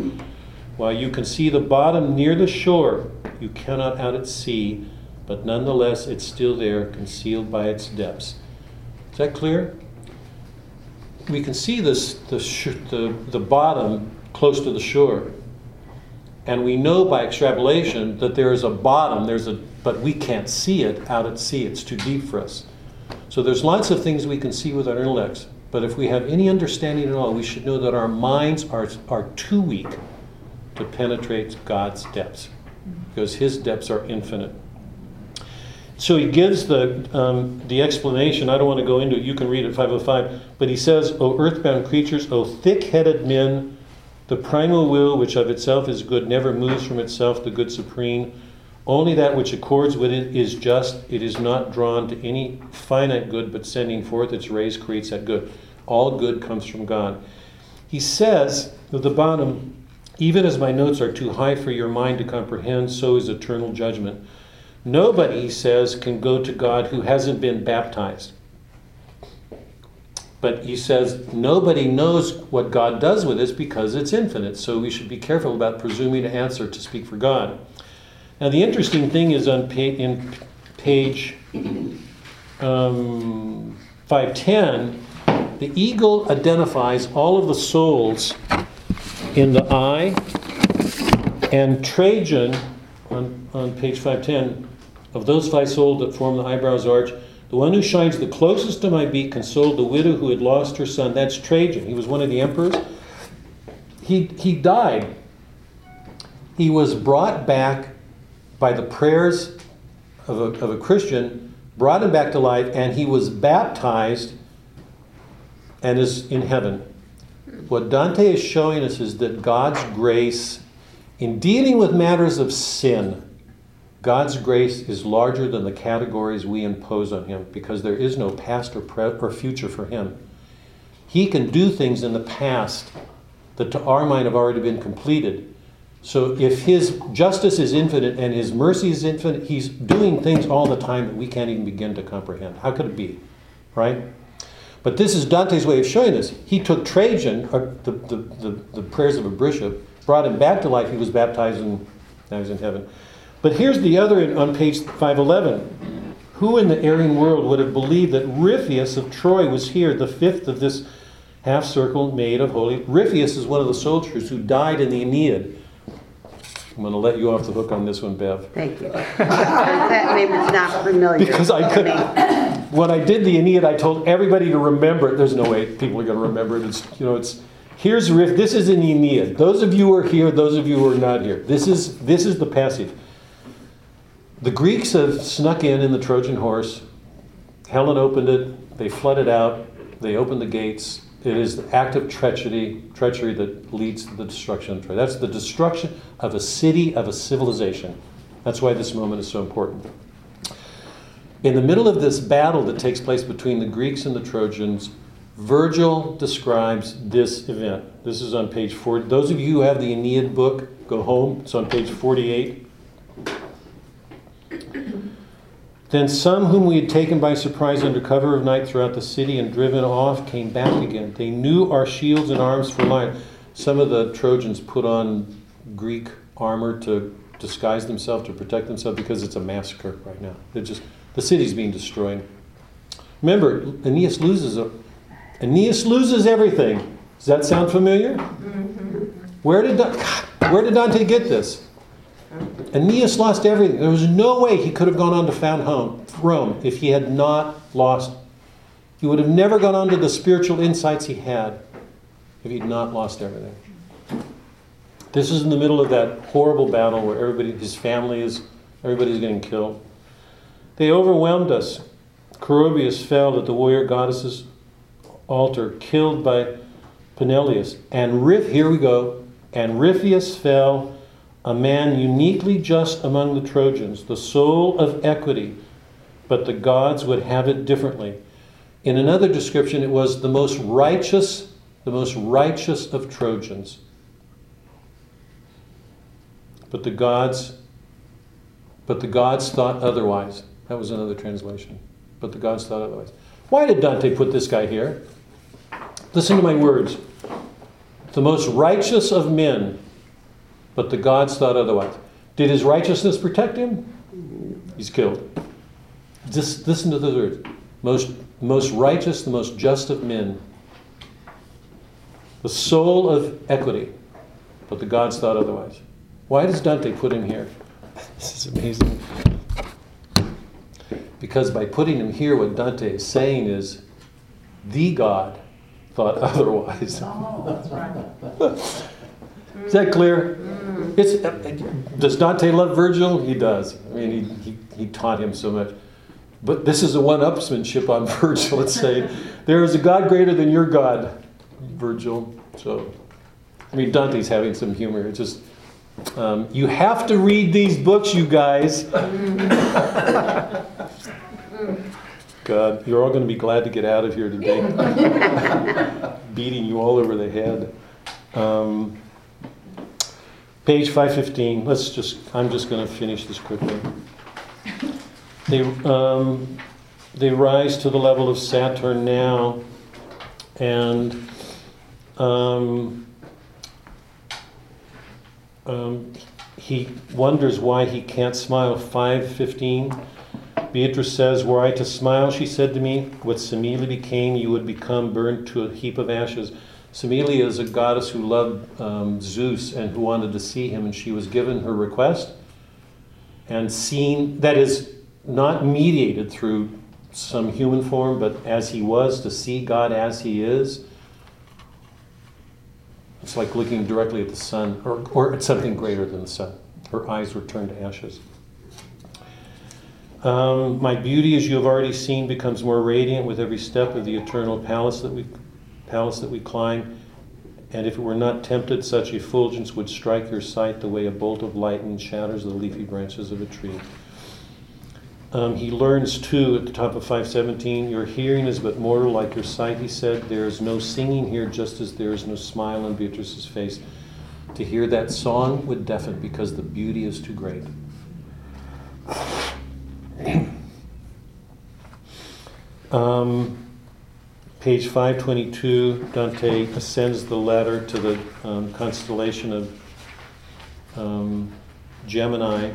While you can see the bottom near the shore, you cannot out at sea, but nonetheless it's still there, concealed by its depths. Is that clear? We can see this, the, the, the bottom close to the shore. And we know by extrapolation that there is a bottom, there's a, but we can't see it out at sea. It's too deep for us. So there's lots of things we can see with our intellects. But if we have any understanding at all, we should know that our minds are, are too weak to penetrate God's depths because his depths are infinite. So he gives the, um, the explanation. I don't want to go into it. You can read it, 505. But he says, O earthbound creatures, O thick headed men, the primal will, which of itself is good, never moves from itself, the good supreme. Only that which accords with it is just. It is not drawn to any finite good, but sending forth its rays creates that good. All good comes from God. He says at the bottom, even as my notes are too high for your mind to comprehend, so is eternal judgment. Nobody, he says, can go to God who hasn't been baptized. But he says nobody knows what God does with us because it's infinite. So we should be careful about presuming to answer to speak for God. Now, the interesting thing is on in page um, 510, the eagle identifies all of the souls in the eye, and Trajan, on, on page 510, of those five souls that form the eyebrow's arch, the one who shines the closest to my beak consoled the widow who had lost her son. That's Trajan. He was one of the emperors. He, he died. He was brought back by the prayers of a, of a Christian, brought him back to life, and he was baptized and is in heaven. What Dante is showing us is that God's grace, in dealing with matters of sin, God's grace is larger than the categories we impose on him because there is no past or, pre- or future for him. He can do things in the past that to our mind have already been completed. So if his justice is infinite and his mercy is infinite, he's doing things all the time that we can't even begin to comprehend. How could it be? Right? But this is Dante's way of showing this. He took Trajan, or the, the, the, the prayers of a bishop, brought him back to life. He was baptized and now he's in heaven. But here's the other on page 511. Who in the Aryan world would have believed that Ripheus of Troy was here, the fifth of this half circle made of holy? Ripheus is one of the soldiers who died in the Aeneid. I'm going to let you off the hook on this one, Bev. Thank you. *laughs* That name is not familiar. Because I could, when I did the Aeneid, I told everybody to remember it. There's no way people are going to remember it. It's, you know, it's, here's Riff. This is an Aeneid. Those of you who are here, those of you who are not here. This is, this is the passage. The Greeks have snuck in in the Trojan horse. Helen opened it. They flooded out. They opened the gates. It is the act of treachery, treachery that leads to the destruction of Troy. That's the destruction of a city, of a civilization. That's why this moment is so important. In the middle of this battle that takes place between the Greeks and the Trojans, Virgil describes this event. This is on page 40. Those of you who have the Aeneid book, go home. It's on page 48. Then some whom we had taken by surprise under cover of night throughout the city and driven off came back again. They knew our shields and arms for life. Some of the Trojans put on Greek armor to disguise themselves, to protect themselves, because it's a massacre right now. They're just the city's being destroyed. Remember, Aeneas loses a, Aeneas loses everything. Does that sound familiar? Mm-hmm. Where did where did Dante get this? Aeneas lost everything. There was no way he could have gone on to found home, Rome if he had not lost. He would have never gone on to the spiritual insights he had if he'd not lost everything. This is in the middle of that horrible battle where everybody, his family is, everybody's getting killed. They overwhelmed us. Coroebus fell at the warrior goddess's altar, killed by Peneleus. And Rif, here we go. And Ripheus fell, a man uniquely just among the Trojans, the soul of equity, but the gods would have it differently. In another description, it was the most righteous, the most righteous of Trojans. But the gods, but the gods thought otherwise. That was another translation. But the gods thought otherwise. Why did Dante put this guy here? Listen to my words. The most righteous of men, but the gods thought otherwise. Did his righteousness protect him? He's killed. Just listen to the words. Most, most righteous, the most just of men. The soul of equity, but the gods thought otherwise. Why does Dante put him here? *laughs* This is amazing. Because by putting him here, what Dante is saying is the God thought *laughs* otherwise. Oh, that's right. *laughs* Is that clear? Mm-hmm. It's, does Dante love Virgil? He does. I mean, he, he, he taught him so much. But this is a one upsmanship on *laughs* Virgil. Let's say, there is a God greater than your God, Virgil. So, I mean, Dante's having some humor. It's just, um, you have to read these books, you guys. *laughs* God, you're all going to be glad to get out of here today. *laughs* Beating you all over the head. Um, page 515. Let's just, I'm just going to finish this quickly. They, um, they rise to the level of Saturn now, and um, um, he wonders why he can't smile. 515. Beatrice says, Were I to smile, she said to me, what Semele became, you would become burned to a heap of ashes. Semele is a goddess who loved um, Zeus and who wanted to see him, and she was given her request and seen, that is, not mediated through some human form, but as he was, to see God as he is. It's like looking directly at the sun, or, or at something greater than the sun. Her eyes were turned to ashes. Um, my beauty, as you have already seen, becomes more radiant with every step of the eternal palace that we, palace that we climb. And if it were not tempted, such effulgence would strike your sight the way a bolt of lightning shatters the leafy branches of a tree. Um, he learns too at the top of 517 Your hearing is but mortal like your sight, he said. There is no singing here, just as there is no smile on Beatrice's face. To hear that song would deafen because the beauty is too great. *clears throat* um, page 522, Dante ascends the ladder to the um, constellation of um, Gemini.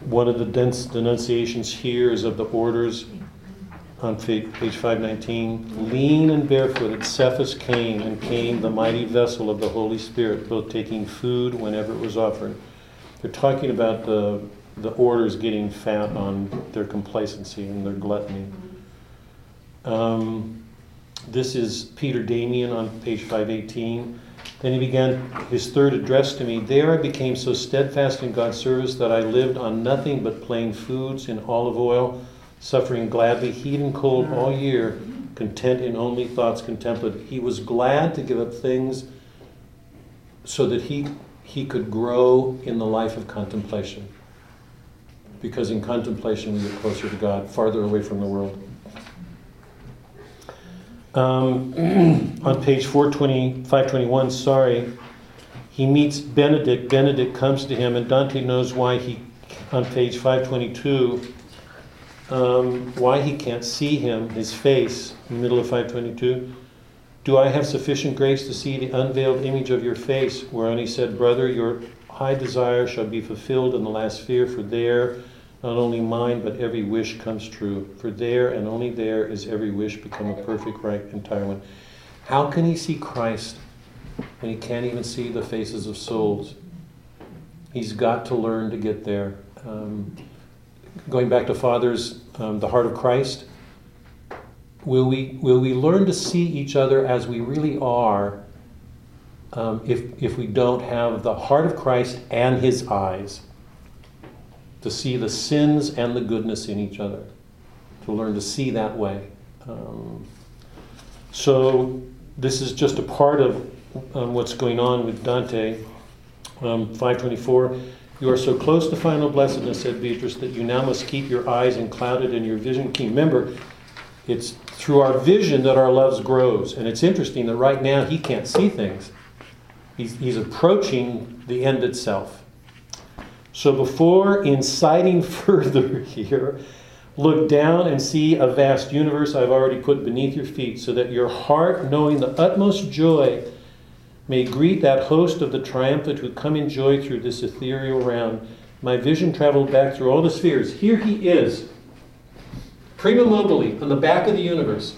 One of the dense denunciations here is of the orders on page 519. Lean and barefooted, Cephas came, and came the mighty vessel of the Holy Spirit, both taking food whenever it was offered. They're talking about the, the orders getting fat on their complacency and their gluttony. Um, this is Peter Damian on page 518. Then he began his third address to me. There I became so steadfast in God's service that I lived on nothing but plain foods and olive oil, suffering gladly heat and cold all year, content in only thoughts contemplative. He was glad to give up things so that he, he could grow in the life of contemplation. Because in contemplation we get closer to God, farther away from the world. Um, on page 420, 521, sorry, he meets Benedict. Benedict comes to him, and Dante knows why he, on page 522, um, why he can't see him, his face, in the middle of 522. Do I have sufficient grace to see the unveiled image of your face? Whereon he said, Brother, your high desire shall be fulfilled in the last sphere, for there not only mine, but every wish comes true. For there and only there is every wish become a perfect, right, entire one. How can he see Christ when he can't even see the faces of souls? He's got to learn to get there. Um, going back to Father's, um, the heart of Christ, will we, will we learn to see each other as we really are um, if, if we don't have the heart of Christ and his eyes? To see the sins and the goodness in each other, to learn to see that way. Um, so, this is just a part of um, what's going on with Dante. Um, 524. You are so close to final blessedness, said Beatrice, that you now must keep your eyes unclouded and your vision keen. Remember, it's through our vision that our loves grows. And it's interesting that right now he can't see things. He's, he's approaching the end itself. So before inciting *laughs* further here, look down and see a vast universe I've already put beneath your feet, so that your heart, knowing the utmost joy, may greet that host of the triumphant who come in joy through this ethereal round. My vision traveled back through all the spheres. Here he is, prima mobile, on the back of the universe.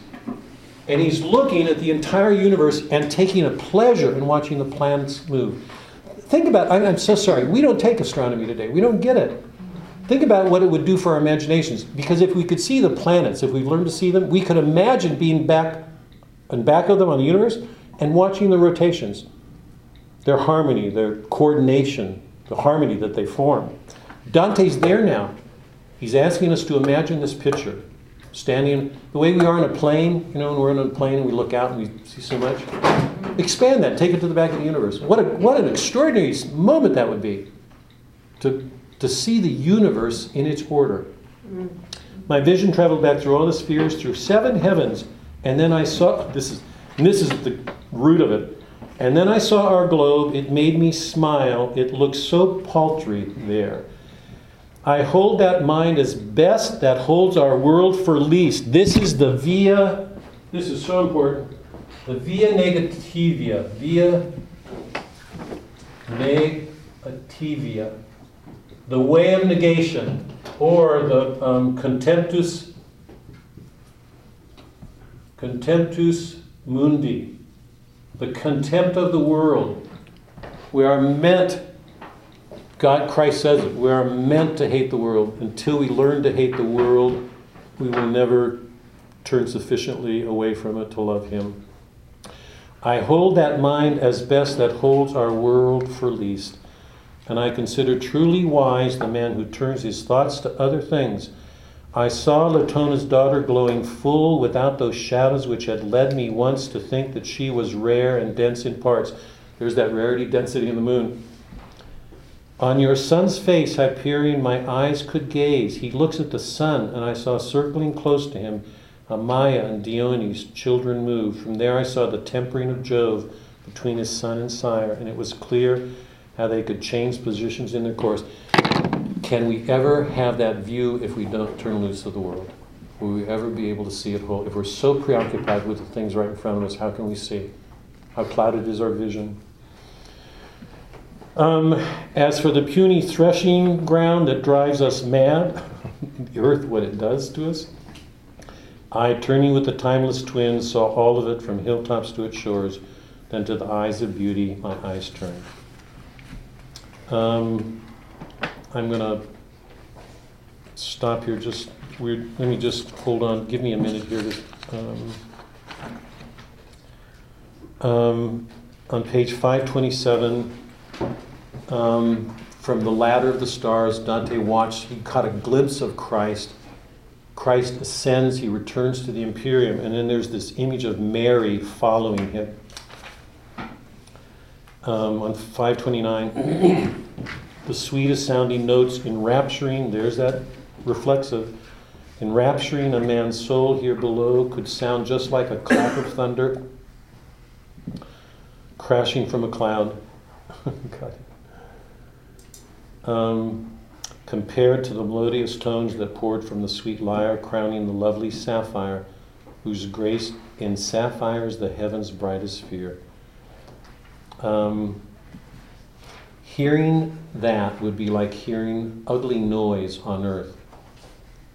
And he's looking at the entire universe and taking a pleasure in watching the planets move. Think about I'm, I'm so sorry, we don't take astronomy today. We don't get it. Think about what it would do for our imaginations. Because if we could see the planets, if we learned to see them, we could imagine being back and back of them on the universe and watching the rotations, their harmony, their coordination, the harmony that they form. Dante's there now. He's asking us to imagine this picture, standing the way we are in a plane. You know, when we're in a plane and we look out and we see so much. Expand that. Take it to the back of the universe. What a, what an extraordinary moment that would be, to to see the universe in its order. Mm. My vision traveled back through all the spheres, through seven heavens, and then I saw this is this is the root of it. And then I saw our globe, it made me smile, it looked so paltry there. I hold that mind as best that holds our world for least. This is the via, this is so important, the via negativa, via negativa, the way of negation, or the um, contemptus, contemptus mundi, the contempt of the world. We are meant, God, Christ says it, we are meant to hate the world. Until we learn to hate the world, we will never turn sufficiently away from it to love Him. I hold that mind as best that holds our world for least, and I consider truly wise the man who turns his thoughts to other things I saw Latona's daughter glowing full without those shadows which had led me once to think that she was rare and dense in parts. There's that rarity density in the moon. On your son's face, Hyperion, my eyes could gaze. He looks at the sun, and I saw circling close to him Maia and Dione's children move. From there, I saw the tempering of Jove between his son and sire, and it was clear how they could change positions in their course. Can we ever have that view if we don't turn loose of the world? Will we ever be able to see it whole? If we're so preoccupied with the things right in front of us, how can we see? How clouded is our vision? Um, as for the puny threshing ground that drives us mad, *laughs* the earth, what it does to us, I, turning with the timeless twins, saw all of it from hilltops to its shores. Then to the eyes of beauty, my eyes turned. Um, I'm going to stop here. Just weird. Let me just hold on. Give me a minute here. To, um, um, on page 527, um, from the ladder of the stars, Dante watched. He caught a glimpse of Christ. Christ ascends. He returns to the Empyrean, and then there's this image of Mary following him. Um, on 529 *coughs* the sweetest sounding notes, enrapturing, there's that reflexive, enrapturing a man's soul here below could sound just like a clap of thunder crashing from a cloud. *laughs* um, compared to the melodious tones that poured from the sweet lyre, crowning the lovely sapphire, whose grace in sapphires the heaven's brightest sphere. Um, Hearing that would be like hearing ugly noise on earth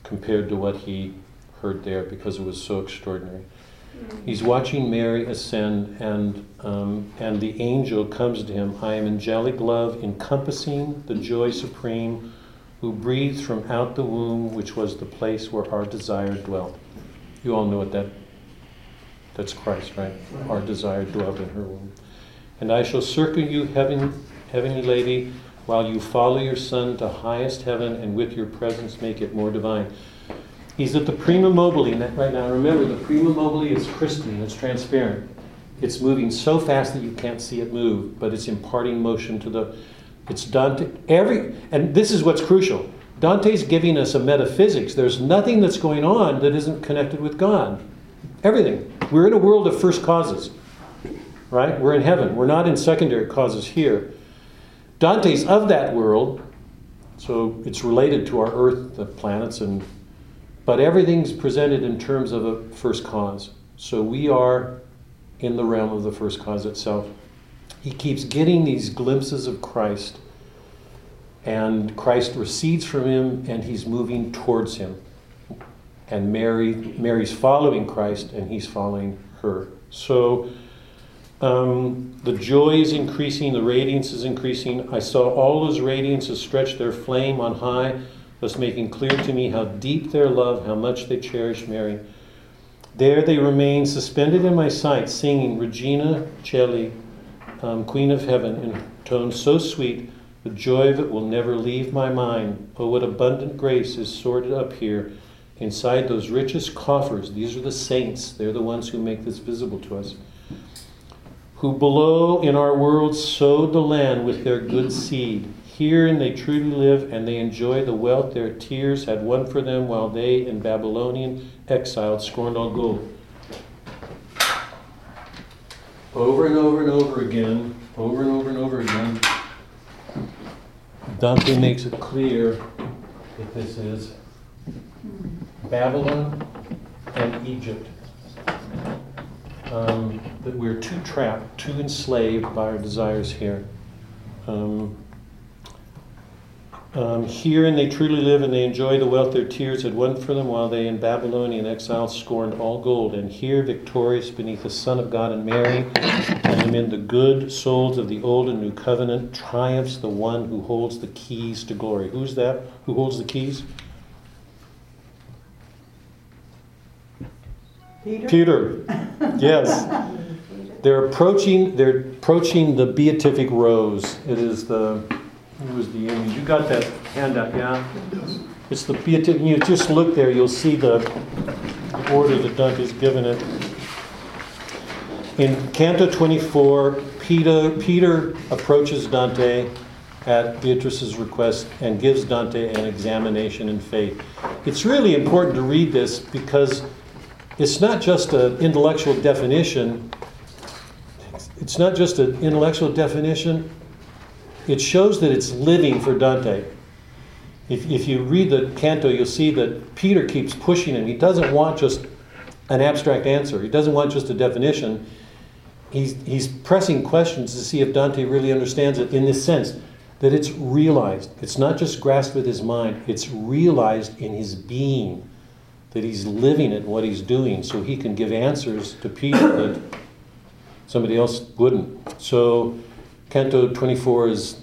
compared to what he heard there because it was so extraordinary. He's watching Mary ascend, and, um, and the angel comes to him. I am angelic love, encompassing the joy supreme, who breathed from out the womb, which was the place where our desire dwelt. You all know what that that's Christ, right? Our desire dwelt in her womb. And I shall circle you, heaven, Heavenly Lady, while you follow your Son to highest heaven and with your presence make it more divine. He's at the prima mobile right now. Remember, the prima mobile is crystalline, it's transparent. It's moving so fast that you can't see it move, but it's imparting motion to the. It's Dante. Every and this is what's crucial. Dante's giving us a metaphysics. There's nothing that's going on that isn't connected with God. Everything. We're in a world of first causes, right? We're in heaven. We're not in secondary causes here. Dante's of that world, so it's related to our Earth, the planets, and but everything's presented in terms of a first cause. So we are in the realm of the first cause itself. He keeps getting these glimpses of Christ, and Christ recedes from him, and he's moving towards him. And Mary, Mary's following Christ, and he's following her. So um, the joy is increasing, the radiance is increasing. I saw all those radiances stretch their flame on high, thus making clear to me how deep their love, how much they cherish Mary. There they remain suspended in my sight, singing Regina Caeli, um, Queen of Heaven, in tones so sweet, the joy of it will never leave my mind. Oh, what abundant grace is sorted up here inside those richest coffers. These are the saints, they're the ones who make this visible to us. Who below in our world sowed the land with their good seed. Herein they truly live, and they enjoy the wealth their tears had won for them while they in Babylonian exile scorned all gold. Over and over and over again, over and over and over again, Dante makes it clear that this is Babylon and Egypt. Um, that we're too trapped, too enslaved by our desires here. Um, um, here and they truly live and they enjoy the wealth their tears had won for them while they in Babylonian exile scorned all gold. And here, victorious beneath the Son of God and Mary, and amid the good souls of the old and new covenant, triumphs the one who holds the keys to glory. Who's that? Who holds the keys? Peter? Peter. Yes. They're approaching. They're approaching the beatific rose. It is the. Who was the image? You got that handout, yeah? Yes. It's the beatific. You just look there. You'll see the, the order that Dante's given it. In Canto 24, Peter Peter approaches Dante at Beatrice's request and gives Dante an examination in faith. It's really important to read this because it's not just an intellectual definition. It's not just an intellectual definition. It shows that it's living for Dante. If, if you read the canto, you'll see that Peter keeps pushing him. He doesn't want just an abstract answer, he doesn't want just a definition. He's, he's pressing questions to see if Dante really understands it in this sense that it's realized. It's not just grasped with his mind, it's realized in his being that he's living it, what he's doing, so he can give answers to Peter that somebody else wouldn't. So, Canto 24 is,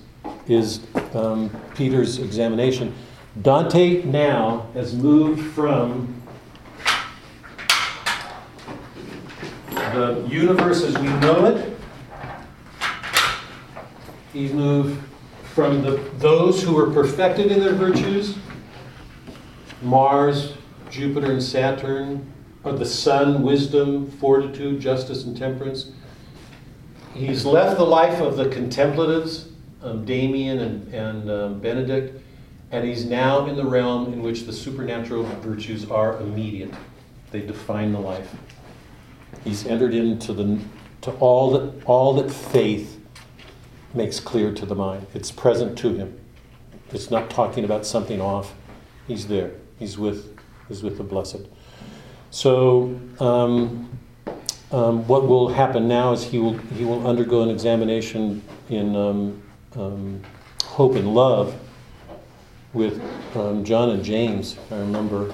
is um, Peter's examination. Dante now has moved from the universe as we know it. He's moved from the, those who were perfected in their virtues, Mars, Jupiter and Saturn, or the sun, wisdom, fortitude, justice, and temperance. He's left the life of the contemplatives, um, Damian and, and um, Benedict, and he's now in the realm in which the supernatural virtues are immediate. They define the life. He's entered into the to all that all that faith makes clear to the mind. It's present to him. It's not talking about something off. He's there. He's with is with the blessed. So, um, um, what will happen now is he will he will undergo an examination in um, um hope and love with um, John and James. I remember.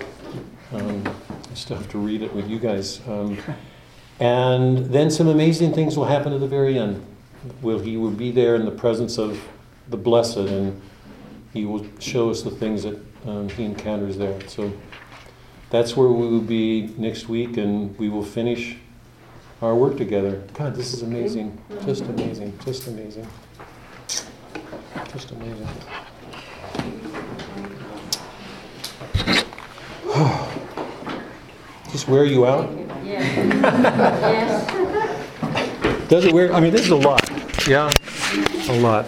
Um, I still have to read it with you guys. and then some amazing things will happen at the very end. Will he will be there in the presence of the blessed, and he will show us the things that he encounters there. So that's where we will be next week, and we will finish our work together. God, this is amazing. Just amazing. Just amazing. Just amazing. *sighs* Just wear you out? Yes. *laughs* Does it wear, I mean, this is a lot. Yeah, a lot.